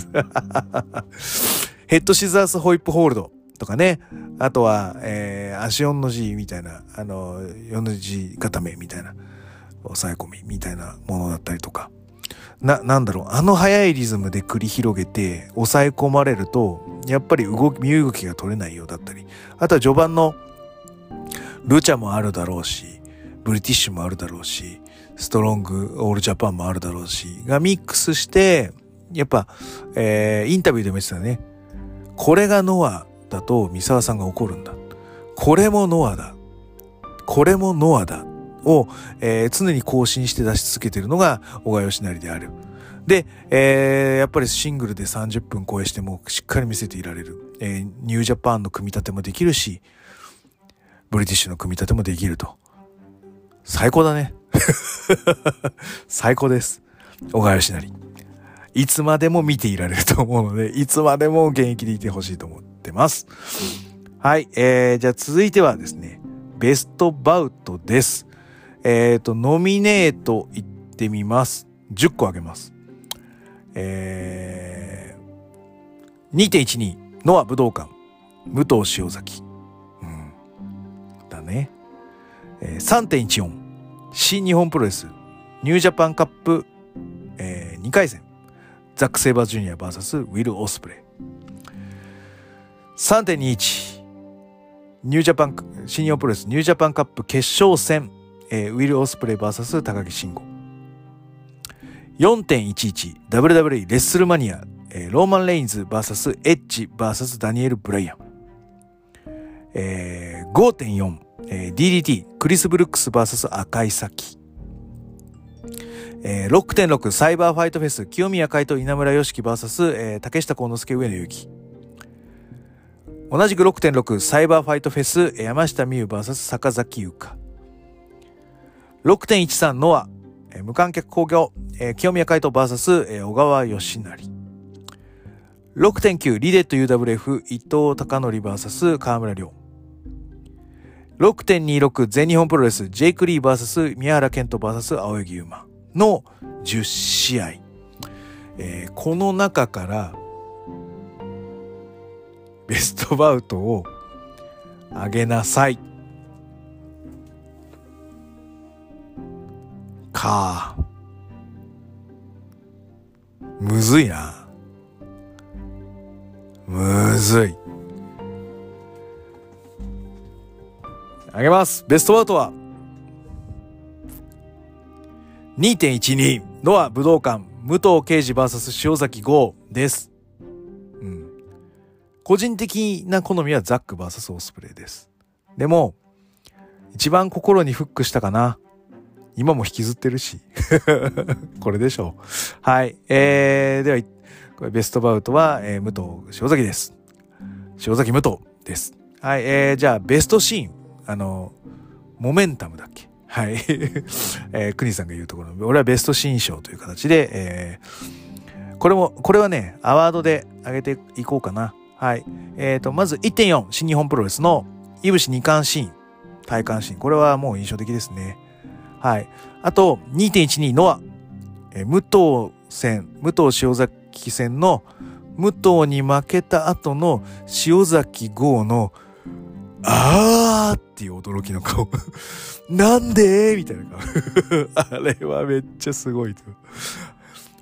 ヘッドシザースホイップホールドとかね。あとは、えー、足4の字みたいな、あの、4の字固めみたいな、抑え込みみたいなものだったりとか。な、なんだろう、あの速いリズムで繰り広げて抑え込まれると、やっぱり動き、身動きが取れないようだったり、あとは序盤のルチャもあるだろうし、ブリティッシュもあるだろうし、ストロング、オールジャパンもあるだろうし、がミックスして、やっぱ、えー、インタビューでも言ってたね。これがノアだと三沢さんが怒るんだ。これもノアだ。これもノアだ。を、えー、常に更新して出し続けているのが小川義成である。で、えー、やっぱりシングルで30分超えしてもしっかり見せていられる。えー、ニュージャパンの組み立てもできるし、ブリティッシュの組み立てもできると。最高だね。最高です。小川義成。いつまでも見ていられると思うので、いつまでも現役でいてほしいと思ってます。はい、えー、じゃあ続いてはですね、ベストバウトです。えっ、ー、と、ノミネートいってみます。10個あげます。えー、2.12、ノア武道館、武藤塩崎。うん。だね。えー、3.14、新日本プロレス、ニュージャパンカップ、えー、2回戦。ザック・セイバージュニア VS ウィル・オスプレイ。3.21ニュージャパン、新日本プロレスニュージャパンカップ決勝戦、えー、ウィル・オスプレイ VS 高木慎吾。4.11 WWE レッスルマニア、えー、ローマン・レインズ VS エッジ VS ダニエル・ブライアン。えー、5.4、えー、DDT クリス・ブルックス VS 赤井沙希。えー、6.6サイバーファイトフェス清宮海斗稲村良樹 VS、えー、竹下幸之介上野勇希。同じく6.6サイバーファイトフェス山下美優 VS 坂崎優香。6.13ノア、無観客工業、え、清宮海斗 VS、え、小川義成。6.9リデット UWF 伊藤隆則 VS 河村亮。6.26全日本プロレスジェイク・リー VS 宮原健人 VS 青柳優馬の10試合。えー、この中からベストバウトを上げなさい。かむずいな。むずい。あげます。ベストバウトは2.12ノア武道館武藤敬司 VS 塩崎豪です。個人的な好みはザック VS オスプレイです。でも、一番心にフックしたかな。今も引きずってるし。これでしょう。はい。えー、では、これベストバウトは、えー、武藤塩崎です。塩崎武藤です。はい。えー、じゃあ、ベストシーン。あの、モメンタムだっけ？はい。えー、クニさんが言うところ、俺はベスト新賞という形で、えー、これも、これはね、アワードで上げていこうかな。はい。えっ、ー、と、まず1.4、新日本プロレスの、いぶし二冠シーン、体感シーン。これはもう印象的ですね。はい。あと、2.12ノア、えー、武藤戦、武藤塩崎戦の、武藤に負けた後の塩崎豪のあーっていう驚きの顔。なんで？みたいな顔。あれはめっちゃすごい。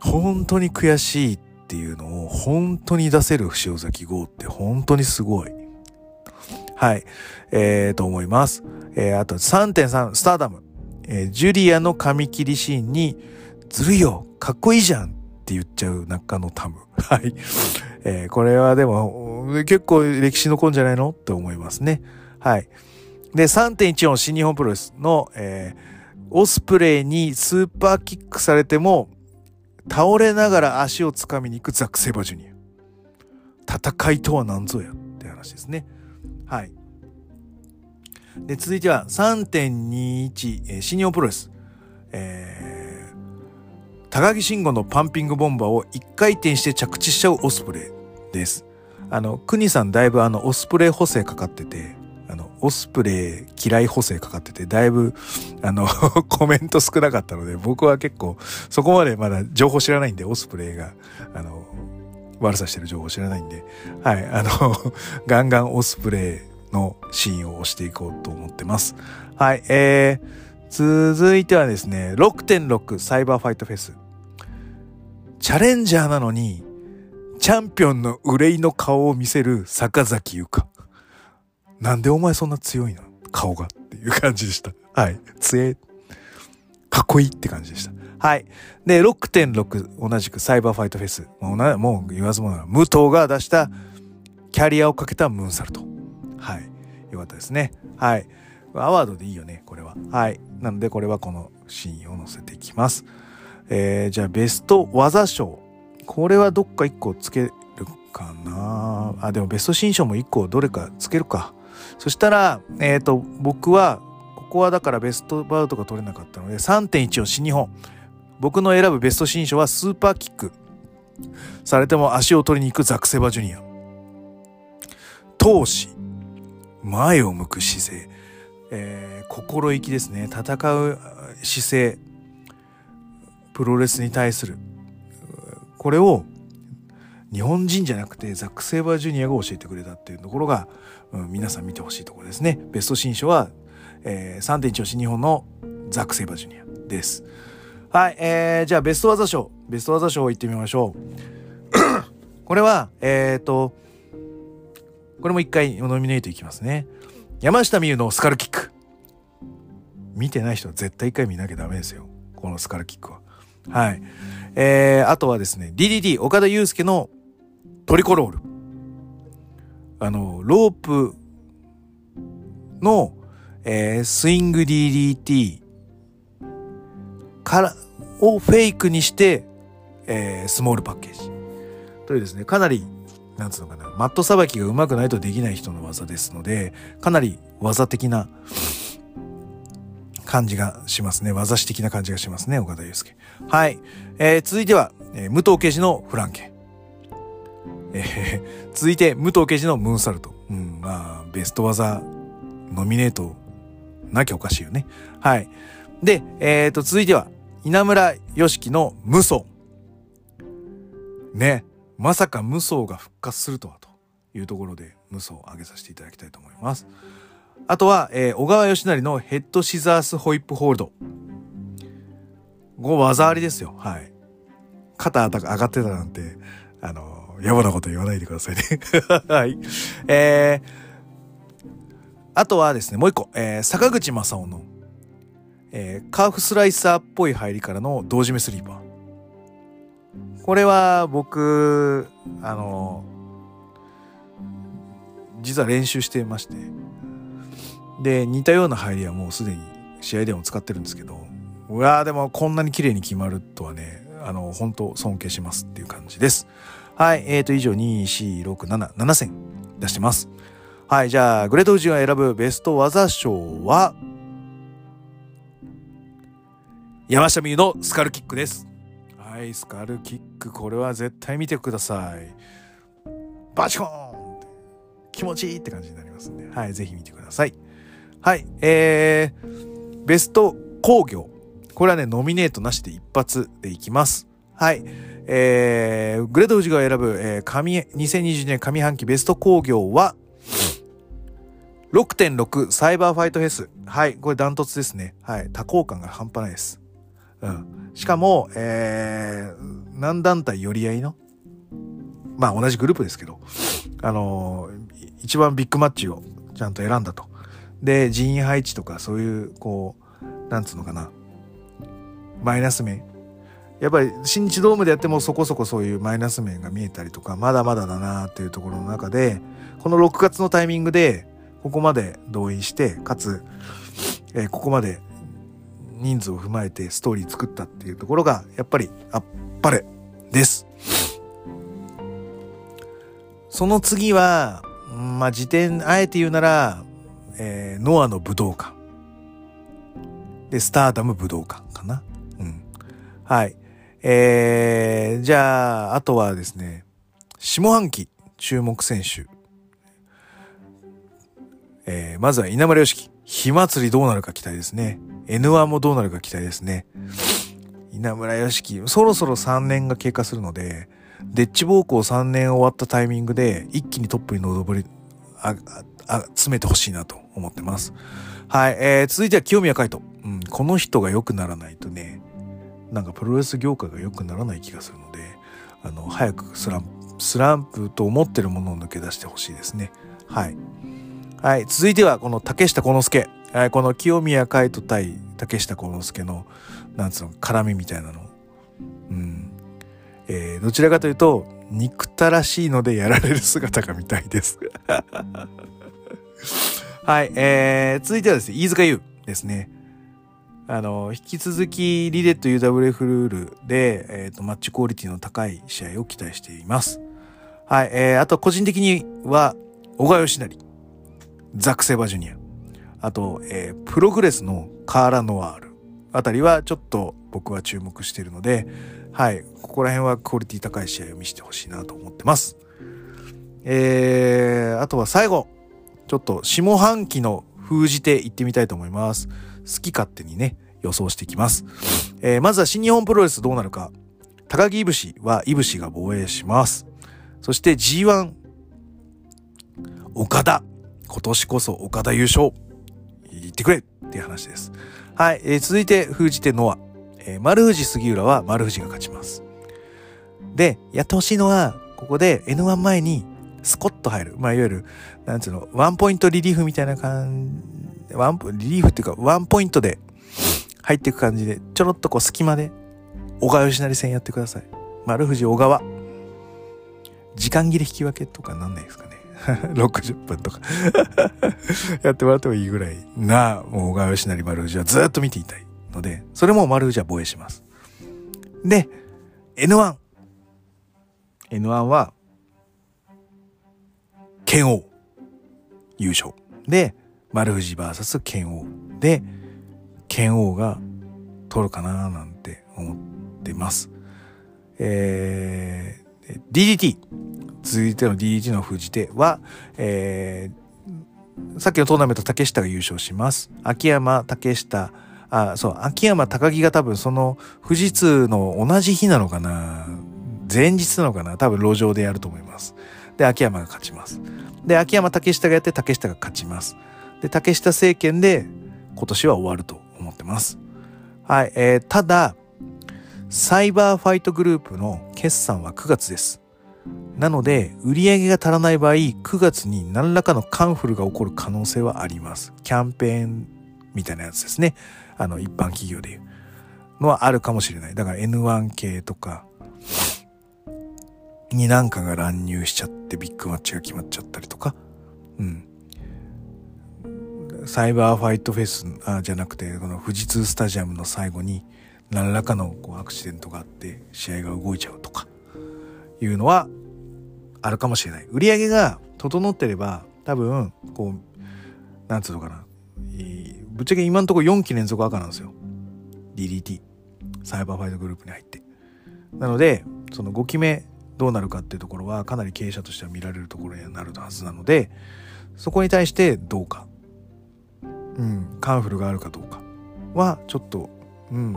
本当に悔しいっていうのを本当に出せる塩崎号って本当にすごい。はい。えー、と思います。えー、あと3.3、スターダム。えー、ジュリアの髪切りシーンに、ずるいよかっこいいじゃんって言っちゃう中野タム。はい。えー、これはでも、結構歴史残るんじゃないのって思いますね。はい。で、3.14新日本プロレスの、えー、オスプレイにスーパーキックされても、倒れながら足を掴みに行くザック・セバジュニア。戦いとは何ぞやって話ですね。はい。で、続いては3.21、えー、新日本プロレス。えー、高木慎吾のパンピングボンバーを一回転して着地しちゃうオスプレイです。あの、クニさんだいぶあの、オスプレイ補正かかってて、オスプレイ嫌い補正かかってて、だいぶ、あの コメント少なかったので、僕は結構、そこまでまだ情報知らないんで、オスプレイが、あの、悪さしてる情報知らないんで、はい、あの ガンガンオスプレイのシーンを押していこうと思ってます。はい、えー、続いてはですね、6.6サイバーファイトフェス。チャレンジャーなのに、チャンピオンの憂いの顔を見せる坂崎優香。なんでお前そんな強いの？顔がっていう感じでした。はい。強え。かっこいいって感じでした。はい。で、6.6同じくサイバーファイトフェス。もうもう言わずもがな、武藤が出したキャリアをかけたムーンサルト。はい。よかったですね。はい。アワードでいいよね、これは。はい。なので、これはこのシーンを載せていきます。えー、じゃあ、ベスト技賞。これはどっか1個つけるかなあ、でもベスト新賞も1個どれかつけるか。そしたら、えっ、ー、と、僕は、ここはだからベストバウトが取れなかったので、3.1を新日本。僕の選ぶベスト新書はスーパーキック。されても足を取りに行くザクセバジュニア。闘志。前を向く姿勢。えー、心意気ですね。戦う姿勢。プロレスに対する。これを日本人じゃなくてザック・セイバージュニアが教えてくれたっていうところが、うん、皆さん見てほしいところですね。ベスト新書は、えー、3.1押し日本のザック・セイバージュニアです。はい、えー、じゃあベスト技賞、ベスト技賞いってみましょう。これは、えっ、ー、と、これも一回ノミネートいきますね。山下美優のスカルキック。見てない人は絶対一回見なきゃダメですよ。このスカルキックは。はい。えー、あとはですね、DDD 岡田祐介のトリコロール。あの、ロープの、えー、スイング DDT から、をフェイクにして、えー、スモールパッケージ。というですね、かなり、なんつうのかな、マットさばきが上手くないとできない人の技ですので、かなり技的な感じがしますね。技師的な感じがしますね、岡田祐介。はい。えー、続いては、えー、武藤刑事のフランケ。えー、続いて、武藤刑事のムーンサルト。うん、まあ、ベスト技、ノミネートなきゃおかしいよね。はい。で、えっ、ー、と、続いては、稲村良樹の無双。ね。まさか無双が復活するとはというところで無双を上げさせていただきたいと思います。あとは、えー、小川義成のヘッドシザースホイップホールド。こ技ありですよ。はい。肩上がってたなんて、あの、やばなこと言わないでくださいね。はい。えー、あとはですね、もう一個、えー、坂口正夫の、えー、カーフスライサーっぽい入りからの同時めスリーパー。これは僕、あの、実は練習してまして、で、似たような入りはもうすでに試合でも使ってるんですけど、うわーでもこんなに綺麗に決まるとはね、あの、本当尊敬しますっていう感じです。はい、えーと、以上2、4、6、7、7戦出してます。はい、じゃあ、グレートウジが選ぶベスト技賞は、山下美優のスカルキックです。はい、スカルキック、これは絶対見てください。バチコーン気持ちいいって感じになりますんで、はい、ぜひ見てください。はい、えー、ベスト工業。これはね、ノミネートなしで一発でいきます。はい。えー、グレードウジが選ぶ、えー、上、2022年上半期ベスト工業は、6.6サイバーファイトフェス。はい。これダントツですね。はい。多幸感が半端ないです。うん。しかも、えー、何団体寄り合いの？まあ同じグループですけど、あのー、一番ビッグマッチをちゃんと選んだと。で、人員配置とかそういう、こう、なんつうのかな、マイナス面。やっぱり新日ドームでやってもそこそこそういうマイナス面が見えたりとか、まだまだだなっていうところの中で、この6月のタイミングで、ここまで動員して、かつ、えー、ここまで人数を踏まえてストーリー作ったっていうところが、やっぱりあっぱれです。その次は、まあ、時点、あえて言うなら、えー、ノアの武道館。で、スターダム武道館かな。うん。はい。えー、じゃあ、あとはですね、下半期注目選手。えー、まずは稲村良樹。火祭りどうなるか期待ですね。N1 もどうなるか期待ですね。稲村良樹、そろそろ3年が経過するので、デッチ暴行3年終わったタイミングで一気にトップに上り、あ、あ、詰めてほしいなと思ってます。はい、えー、続いては清宮海斗。うん、この人が良くならないとね、なんかプロレス業界が良くならない気がするので、あの、早くスランプ、スランプと思ってるものを抜け出してほしいですね。はい。はい、続いてはこの竹下幸之助。はい、この清宮海斗対竹下幸之助の、なんつうの、絡みみたいなの。うん。えー、どちらかというと、憎たらしいのでやられる姿が見たいです。はい、えー、続いてはですね、飯塚優ですね。あの、引き続きリレット UWF ルールで、えっ、ー、と、マッチクオリティの高い試合を期待しています。はい、えー、あと個人的には、小川義成、ザクセバジュニア、あと、えー、プログレスのカーラ・ノワールあたりはちょっと僕は注目しているので、はい、ここら辺はクオリティ高い試合を見せてほしいなと思ってます。えー、あとは最後、ちょっと下半期の封じていってみたいと思います。好き勝手にね、予想していきます。えー、まずは新日本プロレスどうなるか。高木いぶしはいぶしが防衛します。そして G1、岡田。今年こそ岡田優勝。言ってくれっていう話です。はい。えー、続いて封じてノア。えー、丸藤杉浦は丸藤が勝ちます。で、やってほしいのは、ここで N1 前にスコッと入る。まあ、いわゆる、なんつうの、ワンポイントリリーフみたいな感、ワン、リリーフっていうか、ワンポイントで入っていく感じで、ちょろっとこう隙間で、小川義成戦やってください。丸藤小川。時間切れ引き分けとかなんないですかね。60分とか やってもらってもいいぐらいな、もう小川義成丸藤はずっと見ていたいので、それも丸藤は防衛します。で、N1。N1 は、剣王優勝。で、丸藤 VS 剣王。で、剣王が取るかななんて思ってます。えー、DDT。続いての DDT の封じ手は、えー、さっきのトーナメント竹下が優勝します。秋山、竹下、あ、そう、秋山、高木が多分その富士通の同じ日なのかな前日なのかな多分路上でやると思います。で、秋山が勝ちます。で、秋山竹下がやって竹下が勝ちます。で、竹下政権で今年は終わると思ってます。はい、えー、ただ、サイバーファイトグループの決算は9月です。なので、売り上げが足らない場合、9月に何らかのカンフルが起こる可能性はあります。キャンペーンみたいなやつですね。あの、一般企業でいうのはあるかもしれない。だから N1 系とか、になんかが乱入しちゃってビッグマッチが決まっちゃったりとか、うん。サイバーファイトフェスあじゃなくて、この富士通スタジアムの最後に何らかのこうアクシデントがあって試合が動いちゃうとかいうのはあるかもしれない。売り上げが整ってれば多分、こう、なんつうのかな。ぶっちゃけ今のところ4期連続赤なんですよ。DDT。サイバーファイトグループに入って。なので、その5期目どうなるかっていうところはかなり経営者としては見られるところになるはずなのでそこに対してどうか、うん、カンフルがあるかどうかはちょっとうん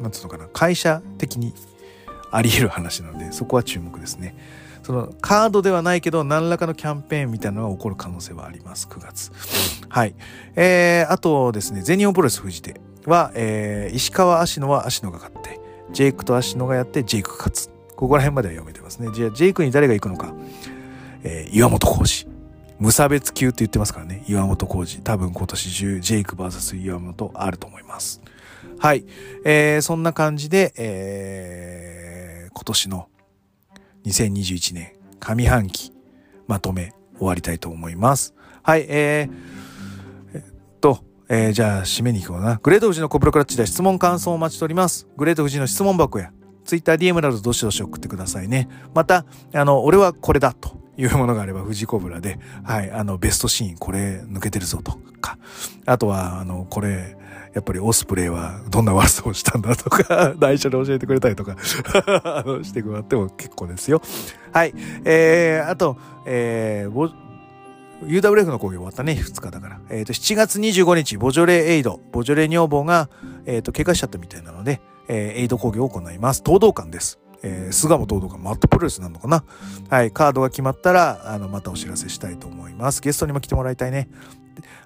なんつうのかな会社的にあり得る話なのでそこは注目ですね。そのカードではないけど何らかのキャンペーンみたいなのが起こる可能性はあります9月はい。えー、あとですね全日本プロレス富士では、えー、石川芦野は芦野が勝ってジェイクと芦野がやってジェイク勝つここら辺までは読めてますね。じゃあ、ジェイクに誰が行くのか。えー、岩本浩二。無差別級って言ってますからね。岩本浩二。多分今年中、ジェイク VS 岩本あると思います。はい。えー、そんな感じで、えー、今年の2021年上半期まとめ終わりたいと思います。はい。えー、えっと、えー、じゃあ締めに行こうな。グレート富士のコブラクラッチで質問感想をお待ちしております。グレート富士の質問箱やツイッター DM などどしどし送ってくださいね。また、あの、俺はこれだというものがあれば、富士コブラで、はい、あの、ベストシーン、これ抜けてるぞとか、あとは、あの、これ、やっぱりオスプレイはどんな悪さをしたんだとか、内緒で教えてくれたりとか あの、してもらっても結構ですよ。はい。えー、あと、えー、UWF の講義終わったね、2日だから。えっ、ー、と、7月25日、ボジョレエイド、ボジョレ女房が、えっ、ー、と、怪我しちゃったみたいなので、えー、エイド講義を行います。東道館です。えー、菅野東道館、マットプロレスなのかなはい、カードが決まったら、あの、またお知らせしたいと思います。ゲストにも来てもらいたいね。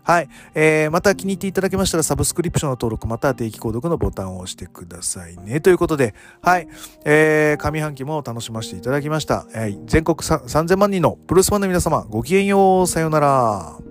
はい。えー、また気に入っていただけましたら、サブスクリプションの登録、または定期購読のボタンを押してくださいね。ということで、はい。えー、上半期も楽しませていただきました。えー、全国3000万人のプロレスファンの皆様、ごきげんよう。さようなら。